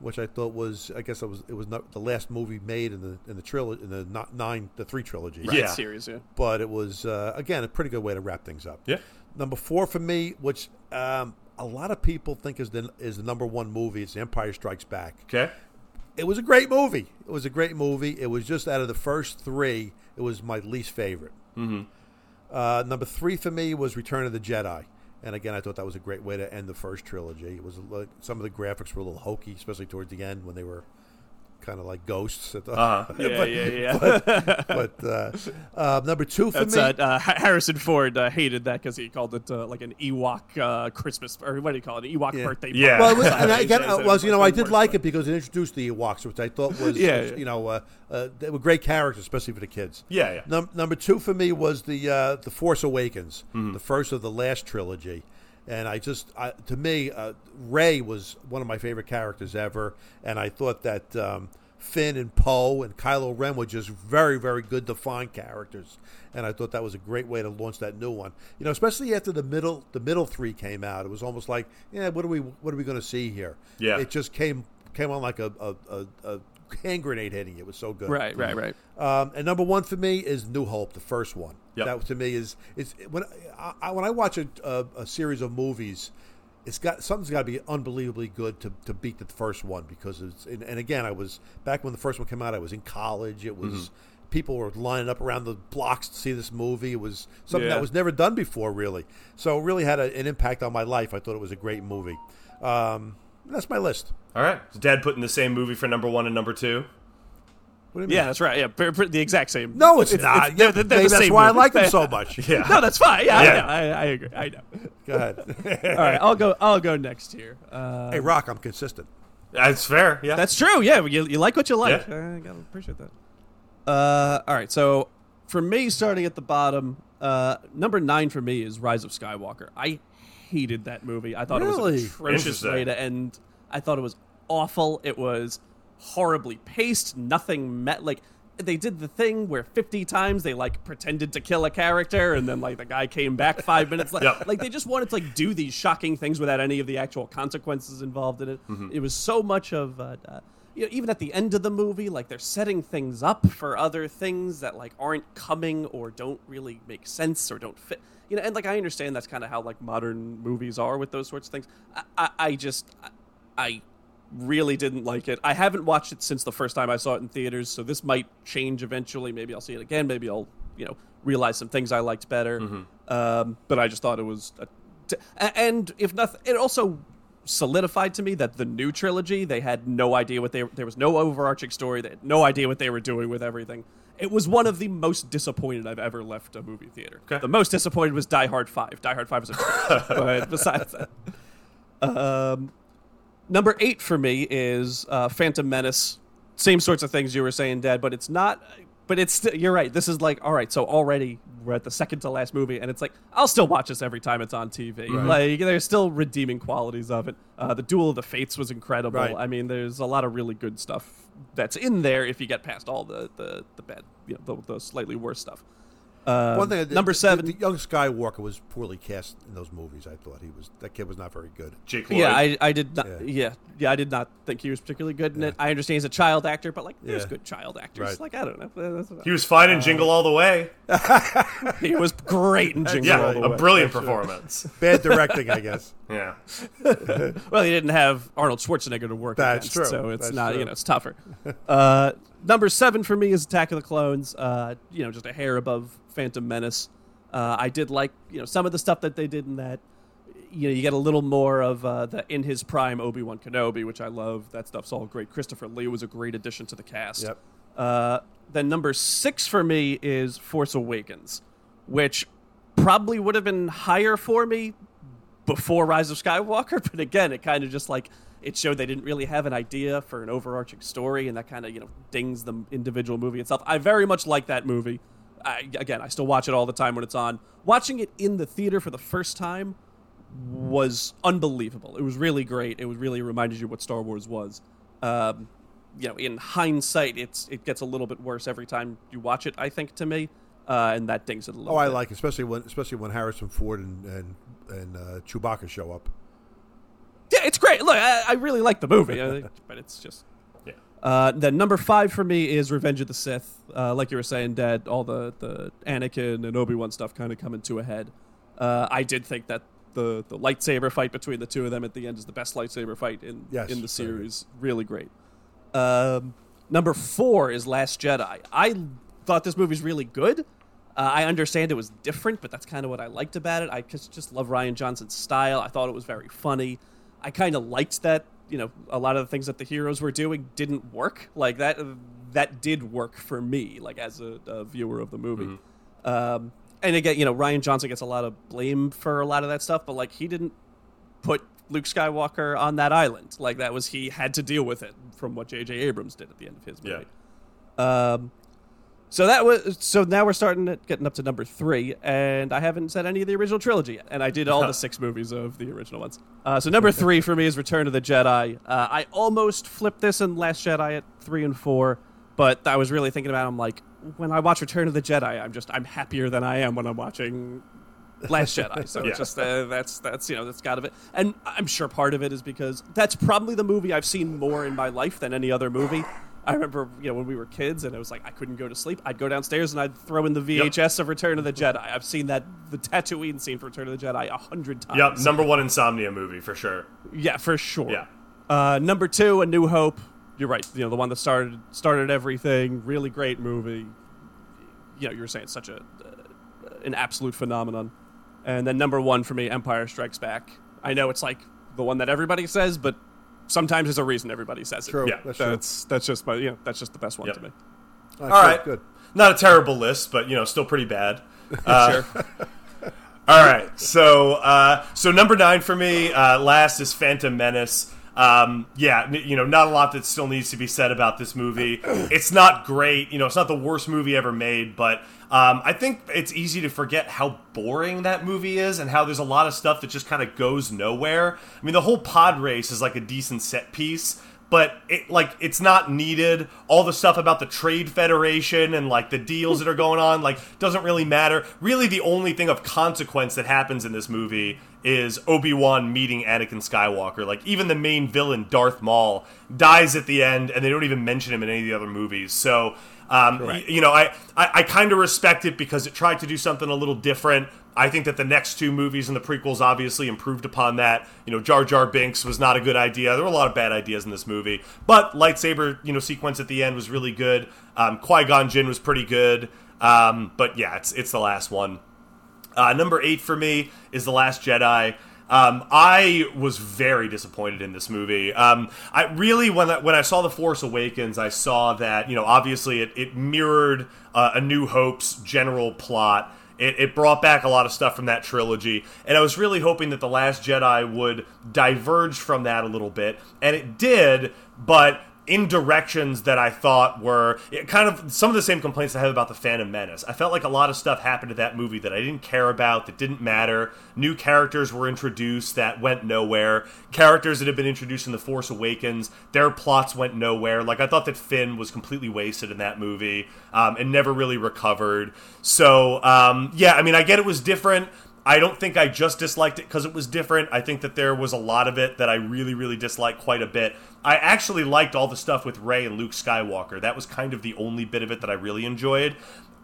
which I thought was I guess it was it was not the last movie made in the in the trilogy in the not nine the three trilogy. Right. Yeah. series. Yeah. But it was uh, again a pretty good way to wrap things up. Yeah. Number four for me, which um, a lot of people think is the is the number one movie. It's Empire Strikes Back. Okay. It was a great movie. It was a great movie. It was just out of the first three, it was my least favorite. Mm-hmm. Uh, number three for me was Return of the Jedi. And again, I thought that was a great way to end the first trilogy. It was like, some of the graphics were a little hokey, especially towards the end when they were kind of like ghosts. At the, Uh-huh. Yeah, yeah, yeah. but but uh, uh, number two for That's me, uh, uh, Harrison Ford uh, hated that because he called it uh, like an Ewok uh, Christmas or what do you call it? An Ewok Yeah. birthday. Yeah. party. Well, it was, and I, He again, I it was you know I did like it because it introduced the Ewoks, which I thought was, Yeah, was, yeah. you know uh, uh, they were great characters, especially for the kids. Yeah, yeah. Num- number two for me was the uh, the Force Awakens, Mm-hmm. the first of the last trilogy, and I just I, to me uh, Rey was one of my favorite characters ever, and I thought that. Um, Finn and Poe and Kylo Ren were just very, very good defined characters, and I thought that was a great way to launch that new one. You know, especially after the middle, the middle three came out, it was almost like, yeah, what are we, what are we going to see here? Yeah. it just came came on like a a, a, a hand grenade hitting. It was so good. Right, right, right. Um, and number one for me is New Hope, the first one. Yep. That to me is is when I, I when I watch a, a, a series of movies, it's got something's got to be unbelievably good to, to beat the first one because it's and, and again I was back when the first one came out. I was in college. It was. Mm-hmm. People were lining up around the blocks to see this movie. It was something Yeah. that was never done before, really. So it really had a, an impact on my life. I thought it was a great movie. Um, that's my list. All right. Is Dad putting the same movie for number one and number two? What do you mean? Yeah, that's right. Yeah, per- per- the exact same. No, it's, not. they're- they're the that's why movie. I like them so much. Yeah. No, that's fine. Yeah, Yeah. I, know. I, I agree. I know. Go ahead. All right, I'll go. I'll go next here. Uh, hey, Rock, I'm consistent. That's fair. Yeah. That's true. Yeah, you, you like what you like. Yeah. I gotta appreciate that. Uh, all right. So for me, starting at the bottom, uh, number nine for me is Rise of Skywalker. I hated that movie. I thought it was Really? an atrocious Interesting. way to end. I thought it was awful. It was horribly paced. Nothing met like they did the thing where 50 times they like pretended to kill a character and then like the guy came back five minutes later Yep. like they just wanted to like do these shocking things without any of the actual consequences involved in it it was so much of uh, uh, you know, even at the end of the movie like they're setting things up for other things that like aren't coming or don't really make sense or don't fit you know and like i understand that's kind of how like modern movies are with those sorts of things i, I, I just I, I really didn't like it. I haven't watched it since the first time I saw it in theaters, so this might change eventually. Maybe I'll see it again. Maybe I'll, you know, realize some things I liked better. Um, but I just thought it was, a t- a- and if nothing, it also solidified to me that the new trilogy they had no idea what they there was no overarching story. They had no idea what they were doing with everything. It was one of the most disappointed I've ever left a movie theater. Okay. The most disappointed was Die Hard Five. Die Hard Five was a but besides that. Um, number eight for me is uh, Phantom Menace. Same sorts of things you were saying, Dad, but it's not. But it's st- you're right. This is like all right. So already we're at the second to last movie, and it's like I'll still watch this every time it's on TV. Like there's still redeeming qualities of it. Uh, the Duel of the Fates was incredible. Right. I mean, there's a lot of really good stuff that's in there if you get past all the the, the bad, you know, the, the slightly worse stuff. Um, One thing, the- number the- seven. the, young Skywalker was poorly cast in those movies. I thought he was that kid was not very good. Jake Lloyd. Yeah, I, I did not. Yeah. Yeah. yeah, I did not think he was particularly good in it. I understand he's a child actor, but like, there's Yeah. good child actors. Right. Like, I don't know. That's- he was fine in Jingle All the Way. he was great in Jingle Yeah, All the a Way. brilliant performance. Bad directing, I guess. Yeah. Well, he didn't have Arnold Schwarzenegger to work That's against, true. so it's That's not true. you know it's tougher. uh, number seven for me is Attack of the Clones. Uh, you know, just a hair above Phantom Menace. Uh, I did like you know some of the stuff that they did in that. You know, you get a little more of uh, the in his prime Obi Wan Kenobi, which I love. That stuff's all great. Christopher Lee was a great addition to the cast. Yep. Uh, then number six for me is Force Awakens, which probably would have been higher for me before Rise of Skywalker, but again, it kind of just like it showed they didn't really have an idea for an overarching story, and that kind of you know dings the individual movie itself. I very much like that movie. I, again, I still watch it all the time when it's on. Watching it in the theater for the first time was unbelievable. It was really great. It was really reminded you what Star Wars was. Um, you know, in hindsight, it's it gets a little bit worse every time you watch it. I think to me, uh, and that dings it a little. Oh, I like, it, especially when especially when Harrison Ford and and, and uh, Chewbacca show up. Yeah, it's great. Look, I, I really like the movie, I think- but it's just. Yeah. Uh, then number five for me is Revenge of the Sith. Uh, like you were saying, Dad, all the the Anakin and Obi Wan stuff kind of coming to a head. Uh, I did think that the the lightsaber fight between the two of them at the end is the best lightsaber fight in Yes, in the series. Really great. Um, number four is Last Jedi. I thought this movie's really good. Uh, I understand it was different, but that's kind of what I liked about it. I just, just love Rian Johnson's style. I thought it was very funny. I kind of liked that. You know, a lot of the things that the heroes were doing didn't work. Like that, that did work for me. Like as a, a viewer of the movie. Um, and again, you know, Rian Johnson gets a lot of blame for a lot of that stuff, but like he didn't put Luke Skywalker on that island. Like that was he had to deal with it from what J.J. Abrams did at the end of his movie. Um, so that was so now we're starting at getting up to number three, and I haven't said any of the original trilogy yet, and I did all the six movies of the original ones. Uh, so number three for me is Return of the Jedi. Uh, I almost flipped this in Last Jedi at three and four, but I was really thinking about. it, I'm like, when I watch Return of the Jedi, I'm just I'm happier than I am when I'm watching Last Jedi. So Yeah. it's just uh, that's that's you know that's got of it, and I'm sure part of it is because that's probably the movie I've seen more in my life than any other movie. I remember, you know, when we were kids, and it was like I couldn't go to sleep. I'd go downstairs and I'd throw in the VHS of Return of the Jedi. I've seen that the Tatooine scene for Return of the Jedi a hundred times. Yep, number one insomnia movie for sure. Yeah, for sure. Yeah. Uh, number two, A New Hope. You're right. You know, the one that started started everything. Really great movie. You know, you were saying such a uh, an absolute phenomenon. And then number one for me, Empire Strikes Back. I know it's like the one that everybody says, but sometimes there's a reason everybody says it. True. Yeah, that's true. That's that's just my you know that's just the best one Yep. to me. All All right, good. Not a terrible list, but you know, still pretty bad. Uh, All right, so uh, so number nine for me, uh, last is Phantom Menace. Um, yeah, n- you know, not a lot that still needs to be said about this movie. It's not great, you know, it's not the worst movie ever made, but um, I think it's easy to forget how boring that movie is and how there's a lot of stuff that just kind of goes nowhere. I mean, the whole pod race is like a decent set piece, but it like it's not needed. All the stuff about the trade federation and like the deals that are going on like doesn't really matter. Really, the only thing of consequence that happens in this movie is Obi Wan meeting Anakin Skywalker. Like even the main villain Darth Maul dies at the end, and they don't even mention him in any of the other movies. So. Um, y- you know, I, I, I kind of respect it because it tried to do something a little different. I think that the next two movies and the prequels obviously improved upon that. You know, Jar Jar Binks was not a good idea. There were a lot of bad ideas in this movie, but lightsaber, you know, sequence at the end was really good. Um, Qui Gon Jinn was pretty good. Um, but yeah, it's it's the last one. Uh, number eight for me is The Last Jedi. Um, I was very disappointed in this movie. Um, I really, when I, when I saw The Force Awakens, I saw that you know obviously it, it mirrored uh, A New Hope's general plot. It, it brought back a lot of stuff from that trilogy, and I was really hoping that The Last Jedi would diverge from that a little bit, and it did. But in directions that I thought were kind of some of the same complaints I have about the Phantom Menace. I felt like a lot of stuff happened to that movie that I didn't care about, that didn't matter. New characters were introduced that went nowhere. Characters that had been introduced in The Force Awakens, their plots went nowhere. Like I thought that Finn was completely wasted in that movie um, and never really recovered. So um, yeah, I mean, I get it was different. I don't think I just disliked it because it was different. I think that there was a lot of it that I really, really disliked quite a bit. I actually liked all the stuff with Rey and Luke Skywalker. That was kind of the only bit of it that I really enjoyed.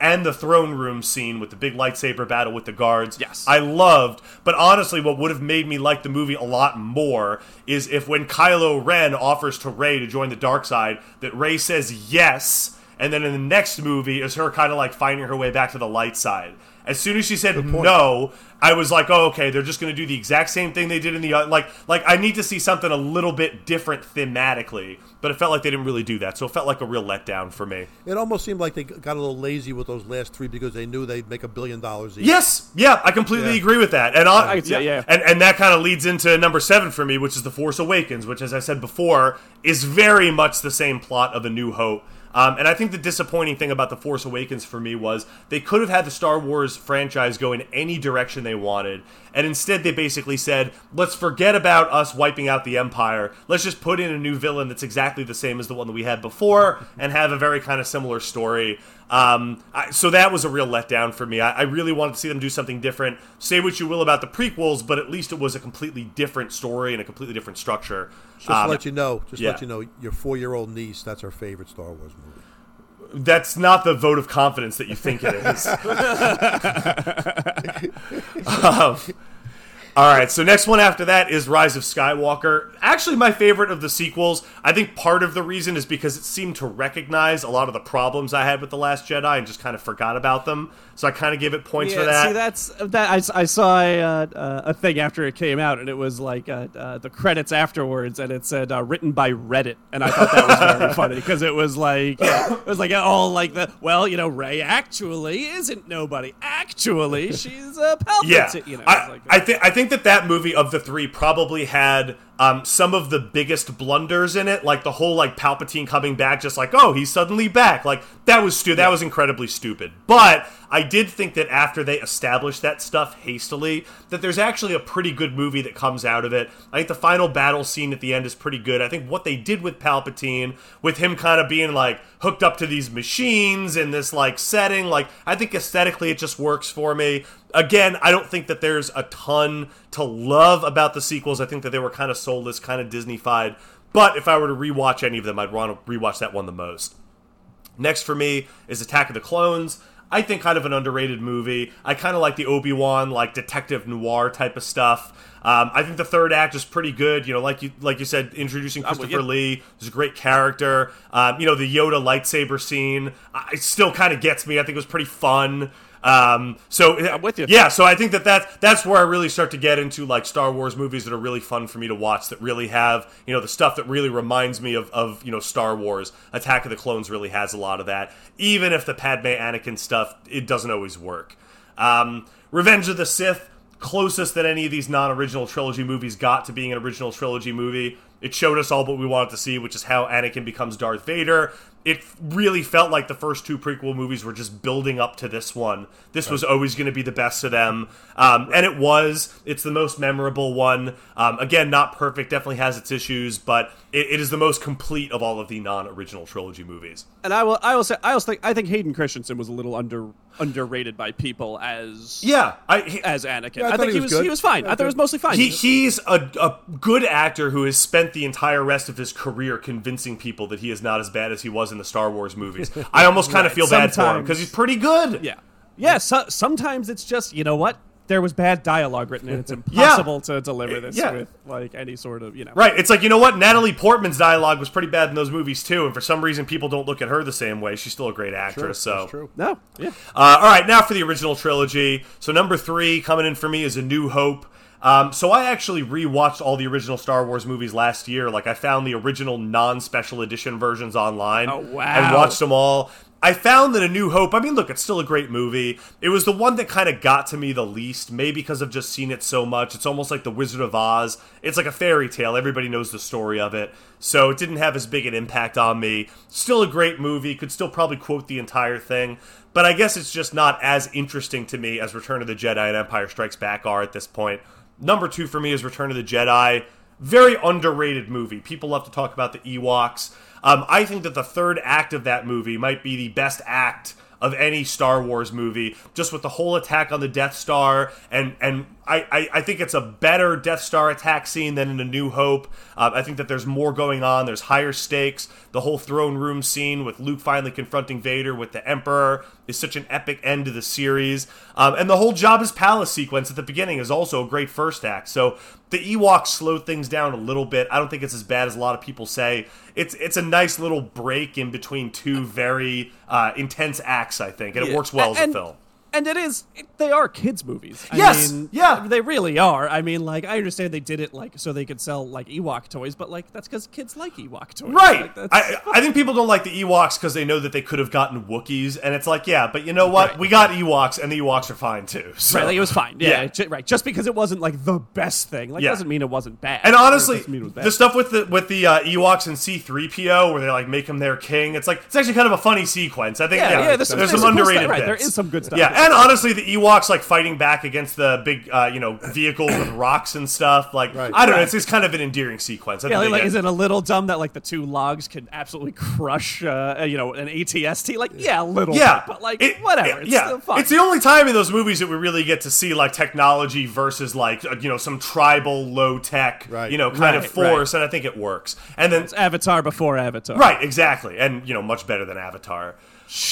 And the throne room scene with the big lightsaber battle with the guards. Yes. I loved. But honestly, what would have made me like the movie a lot more is if when Kylo Ren offers to Rey to join the dark side, that Rey says yes. And then in the next movie is her kind of like finding her way back to the light side. As soon as she said no, I was like, "Oh, okay, they're just going to do the exact same thing they did in the like like I need to see something a little bit different thematically." But it felt like they didn't really do that. So it felt like a real letdown for me. It almost seemed like they got a little lazy with those last three because they knew they'd make a billion dollars each. Yes, yeah, I completely Yeah. agree with that. And I, I could say, yeah. and and that kind of leads into number seven for me, which is the Force Awakens, which, as I said before, is very much the same plot of A New Hope. Um, and I think the disappointing thing about the Force Awakens for me was they could have had the Star Wars franchise go in any direction they wanted, and instead they basically said, let's forget about us wiping out the Empire. Let's just put in a new villain that's exactly the same as the one that we had before, and have a very kind of similar story. Um, I, so that was a real letdown for me. I, I, really wanted to see them do something different. Say what you will about the prequels, but at least it was a completely different story and a completely different structure. Just um, to let you know, just yeah. let you know, your four-year-old niece, that's her favorite Star Wars movie. That's not the vote of confidence that you think it is. um, all right, so next one after that is Rise of Skywalker. Actually, my favorite of the sequels. I think part of the reason is because it seemed to recognize a lot of the problems I had with The Last Jedi and just kind of forgot about them. So I kind of give it points yeah, for that. See, that's that. I, I saw a, uh, a thing after it came out, and it was like uh, uh, the credits afterwards, and it said uh, written by Reddit, and I thought that was very funny because it was like it was like all like the well, you know, Rey actually isn't nobody. Actually, she's a Palpatine. Yeah, you know, I, like, I think I think that that movie of the three probably had um, some of the biggest blunders in it, like the whole like Palpatine coming back, just like oh he's suddenly back, like that was stu- that was incredibly stupid. But I did think that after they established that stuff hastily, that there's actually a pretty good movie that comes out of it. I think the final battle scene at the end is pretty good. I think what they did with Palpatine, with him kind of being like hooked up to these machines in this like setting, like I think aesthetically it just works for me. Again, I don't think that there's a ton to love about the sequels. I think that they were kind of soulless, kind of Disneyfied. But if I were to rewatch any of them, I'd want to rewatch that one the most. Next for me is Attack of the Clones. I think kind of an underrated movie. I kind of like the Obi Wan like detective noir type of stuff. Um, I think the third act is pretty good. You know, like you like you said, introducing Christopher Lee is a great character. Um, you know, the Yoda lightsaber scene, it still kind of gets me. I think it was pretty fun. Um, so I'm with you. Yeah, so I think that, that that's where I really start to get into like Star Wars movies that are really fun for me to watch. That really have you know the stuff that really reminds me of of you know Star Wars. Attack of the Clones really has a lot of that. Even if the Padme Anakin stuff it doesn't always work. Um, Revenge of the Sith closest that any of these non-original trilogy movies got to being an original trilogy movie. It showed us all what we wanted to see, which is how Anakin becomes Darth Vader it really felt like the first two prequel movies were just building up to this one. This right. was always going to be the best of them, um, and it was. It's the most memorable one. Um, again, not perfect, definitely has its issues, but it, it is the most complete of all of the non-original trilogy movies. And I will, I will say, I also think, I think Hayden Christensen was a little under underrated by people as yeah, I, he, as Anakin. Yeah, I, I think he was, was he was fine. I thought it was mostly fine. He, he's a, a good actor who has spent the entire rest of his career convincing people that he is not as bad as he was in the Star Wars movies. I almost kind of feel bad for him because he's pretty good. Yeah, yeah. So, sometimes it's just you know what? There was bad dialogue written and it's impossible yeah. to deliver this yeah. with like any sort of you know. Right. It's like you know what? Natalie portman's dialogue was pretty bad in those movies too and for some reason people don't look at her the same way. She's still a great actress true. so. That's true. No. Yeah. Uh, all right. Now for the original trilogy. So number three coming in for me is a new hope um, so I actually rewatched all the original Star Wars movies last year. Like I found the original non-special edition versions online oh, wow. and watched them all. I found that A New Hope, I mean, look, it's still a great movie. It was the one that kind of got to me the least, maybe because I've just seen it so much. It's almost like The Wizard of Oz. It's like a fairy tale. Everybody knows the story of it. So it didn't have as big an impact on me. Still a great movie. Could still probably quote the entire thing. But I guess it's just not as interesting to me as Return of the Jedi and Empire Strikes Back are at this point. Number two for me is Return of the Jedi. Very underrated movie. People love to talk about the Ewoks. Um, I think that the third act of that movie might be the best act of any Star Wars movie, just with the whole attack on the Death Star, and and I, I, I think it's a better Death Star attack scene than in A New Hope. Uh, I think that there's more going on. There's higher stakes. The whole throne room scene with Luke finally confronting Vader with the Emperor is such an epic end to the series, um, and the whole Jabba's palace sequence at the beginning is also a great first act. So the Ewoks slowed things down a little bit. I don't think it's as bad as a lot of people say. It's it's a nice little break in between two very uh, intense acts, I think, and it works well and, as a film and it is it, they are kids movies. I yes mean, yeah. they really are. I mean like i understand they did it like so they could sell like ewok toys but like that's because kids like ewok toys. Right. like, I, I think people don't like the ewoks because they know that they could have gotten wookiees and it's like yeah but you know what? Right. we got ewoks and the ewoks are fine too so. right like it was fine. Yeah, yeah. right. Just because it wasn't like the best thing like yeah. doesn't mean it wasn't bad. And honestly the stuff with the with the uh, ewoks and c3po where they like make him their king it's like it's actually kind of a funny sequence. I think yeah, yeah, yeah there's, there's some underrated right there is some good stuff. Yeah and honestly, the Ewoks like fighting back against the big, uh, you know, vehicles with rocks and stuff. Like Right. I don't know, Right. it's just kind of an endearing sequence. I Yeah, think like, they is it a little dumb that like the two logs can absolutely crush, uh, you know, an ATST? Like, yeah, a little. yeah, bit, but like It- whatever. it- it's yeah, still fun. it's the only time in those movies that we really get to see like technology versus like uh, you know some tribal low tech, Right. you know, kind of Right, force, and I think it works. And then It's Avatar before Avatar. Right, exactly, and you know, much better than Avatar.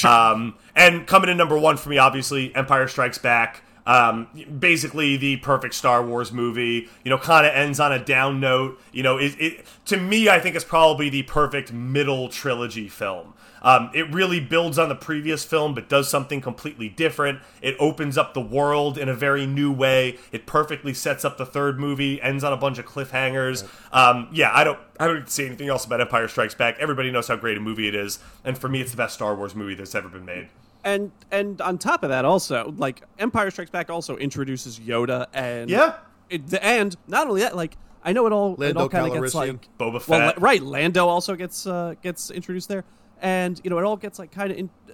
Um, and coming in number one for me, obviously, Empire Strikes Back. Um, basically, the perfect Star Wars movie. You know, kind of ends on a down note. You know, it, it to me, I think it's probably the perfect middle trilogy film. Um, it really builds on the previous film, but does something completely different. It opens up the world in a very new way. It perfectly sets up the third movie. Ends on a bunch of cliffhangers. Um, yeah, I don't, I don't see anything else about Empire Strikes Back. Everybody knows how great a movie it is, and for me, it's the best Star Wars movie that's ever been made. And and on top of that, also like Empire Strikes Back also introduces Yoda and Yeah. it, and not only that, like I know it all it Lando all kind of gets Calrissian. like Boba Fett. la- right? Lando also gets uh, gets introduced there, and you know it all gets like kind of in, uh,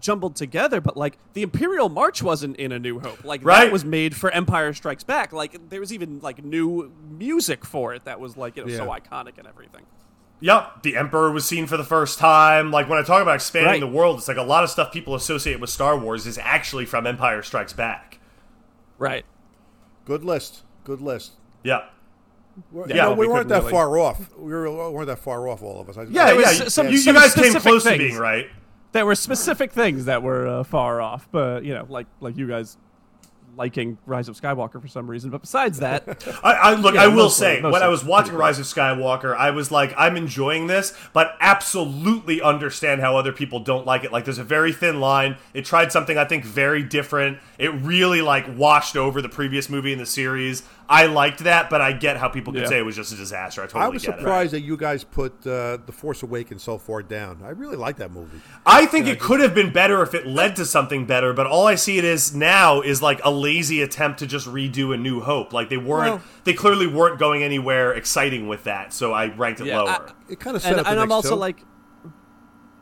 jumbled together. But like the Imperial March wasn't in A New Hope, like Right. that was made for Empire Strikes Back. Like there was even like new music for it that was like you know so iconic and everything. Yep, the Emperor was seen for the first time. Like when I talk about expanding Right. the world, it's like a lot of stuff people associate with Star Wars is actually from Empire Strikes Back. Right. Good list. Good list. Yep. We're- Yeah, you know, we we weren't that really- far off. We were, weren't that far off, all of us. I- Yeah, yeah. was you- some- you, you guys came specific close to being right. there were specific things that were uh, far off, but you know, like like you guys liking Rise of Skywalker for some reason. But besides that, I, I look. Yeah, I will mostly- say, when I was watching Rise of Skywalker, I was like, I'm enjoying this, but absolutely understand how other people don't like it. Like, there's a very thin line. It tried something I think very different. It really like washed over the previous movie in the series. I liked that, but I get how people could Yeah. say it was just a disaster. I totally I was get it. surprised that you guys put uh, The Force Awakens so far down. I really like that movie. I think it could have been better if it led to something better, but all I see it is now is like a lazy attempt to just redo a New Hope. Like they weren't, Well- they clearly weren't going anywhere exciting with that, so I ranked it Yeah, lower. I- It kind of set and, up the and I'm next also two. like,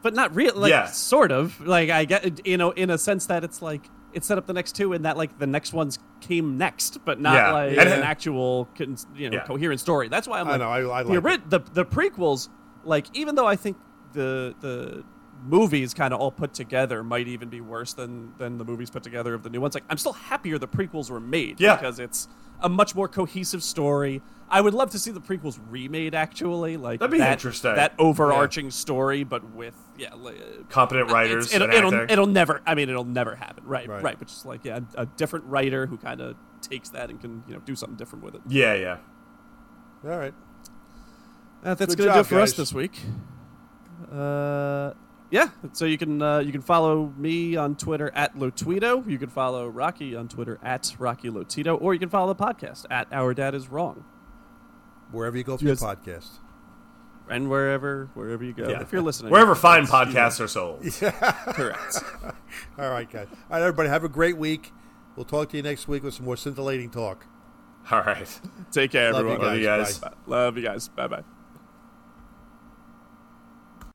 but not real, like Yeah. sort of. Like I get, you know, in a sense that it's like it set up the next two, and that like the next ones came next, but not Yeah. like And- an actual, con- you know, Yeah. cohérent story. That's why I'm I like, know, I- I the, like ori- the the prequels. Like even though I think the the movies kind of all put together might even be worse than than the movies put together of the new ones. Like I'm still happier the prequels were made Yeah. because it's a much more cohesive story. I would love to see the prequels remade actually, like That'd be that, interesting. That overarching story, but with yeah, li- Competent writers it'll, and it'll, it'll never. I mean, it'll never happen. Right, Right. right. But just like yeah, a different writer who kind of takes that and can you know do something different with it. yeah, yeah. All right. Uh, that's Good gonna do it for us this week. Uh, yeah. So you can uh, you can follow me on Twitter at Lotito. You can follow Rocky on Twitter at Rocky Lotito, or you can follow the podcast at Our Dad Is Wrong, Wherever you go for Yes. your podcast. and wherever wherever you go. Yeah. If you're listening, Wherever fine that's, you know, podcasts are sold. Yeah. correct. All right, guys. All right, everybody, have a great week. We'll talk to you next week with some more scintillating talk. All right. Take care, Love everyone. Love you guys. Love you guys. Bye bye.